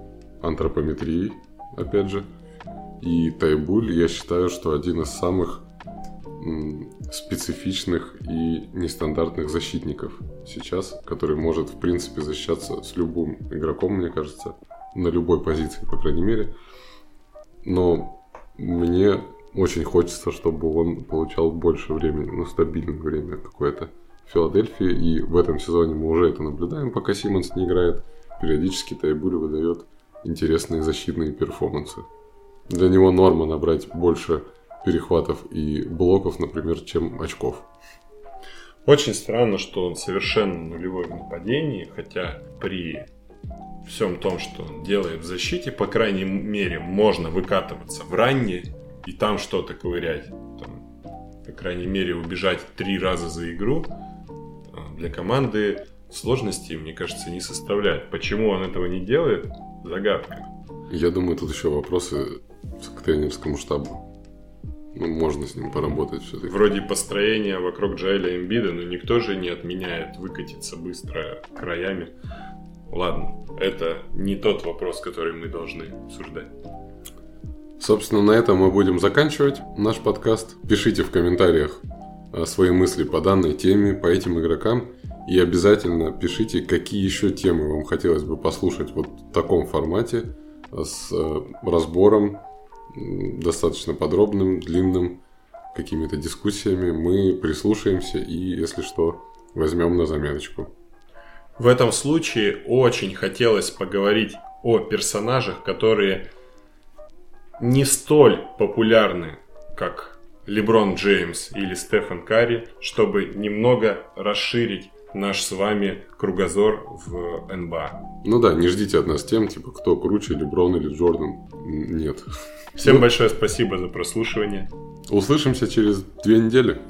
[SPEAKER 2] антропометрией, опять же. И Тайбуль, я считаю, что один из самых специфичных и нестандартных защитников сейчас, который может, в принципе, защищаться с любым игроком, мне кажется, на любой позиции, по крайней мере. Но мне очень хочется, чтобы он получал больше времени, ну, стабильное время какое-то в Филадельфии. И в этом сезоне мы уже это наблюдаем, пока Симмонс не играет периодически Тайбуль выдает интересные защитные перформансы. Для него норма набрать больше перехватов и блоков, например, чем очков.
[SPEAKER 1] Очень странно, что он совершенно нулевой в нападении, хотя при всем том, что он делает в защите, по крайней мере, можно выкатываться в ранние и там что-то ковырять. Там, по крайней мере, убежать три раза за игру а, для команды сложностей, мне кажется, не составляет. Почему он этого не делает, загадка.
[SPEAKER 2] Я думаю, тут еще вопросы к тренерскому штабу. Ну, можно с ним поработать все-таки.
[SPEAKER 1] Вроде построения вокруг Джайля Эмбида, но никто же не отменяет выкатиться быстро краями. Ладно, это не тот вопрос, который мы должны обсуждать.
[SPEAKER 2] Собственно, на этом мы будем заканчивать наш подкаст. Пишите в комментариях а, свои мысли по данной теме, по этим игрокам. И обязательно пишите, какие еще темы вам хотелось бы послушать вот в таком формате с э, разбором достаточно подробным, длинным, какими-то дискуссиями. Мы прислушаемся и, если что, возьмем на заметочку.
[SPEAKER 1] В этом случае очень хотелось поговорить о персонажах, которые не столь популярны, как Леброн Джеймс или Стефан Карри, чтобы немного расширить наш с вами кругозор в НБА.
[SPEAKER 2] Ну да, не ждите от нас тем, типа, кто круче, Леброн или Джордан. Нет.
[SPEAKER 1] Всем ну, большое спасибо за прослушивание.
[SPEAKER 2] Услышимся через две недели.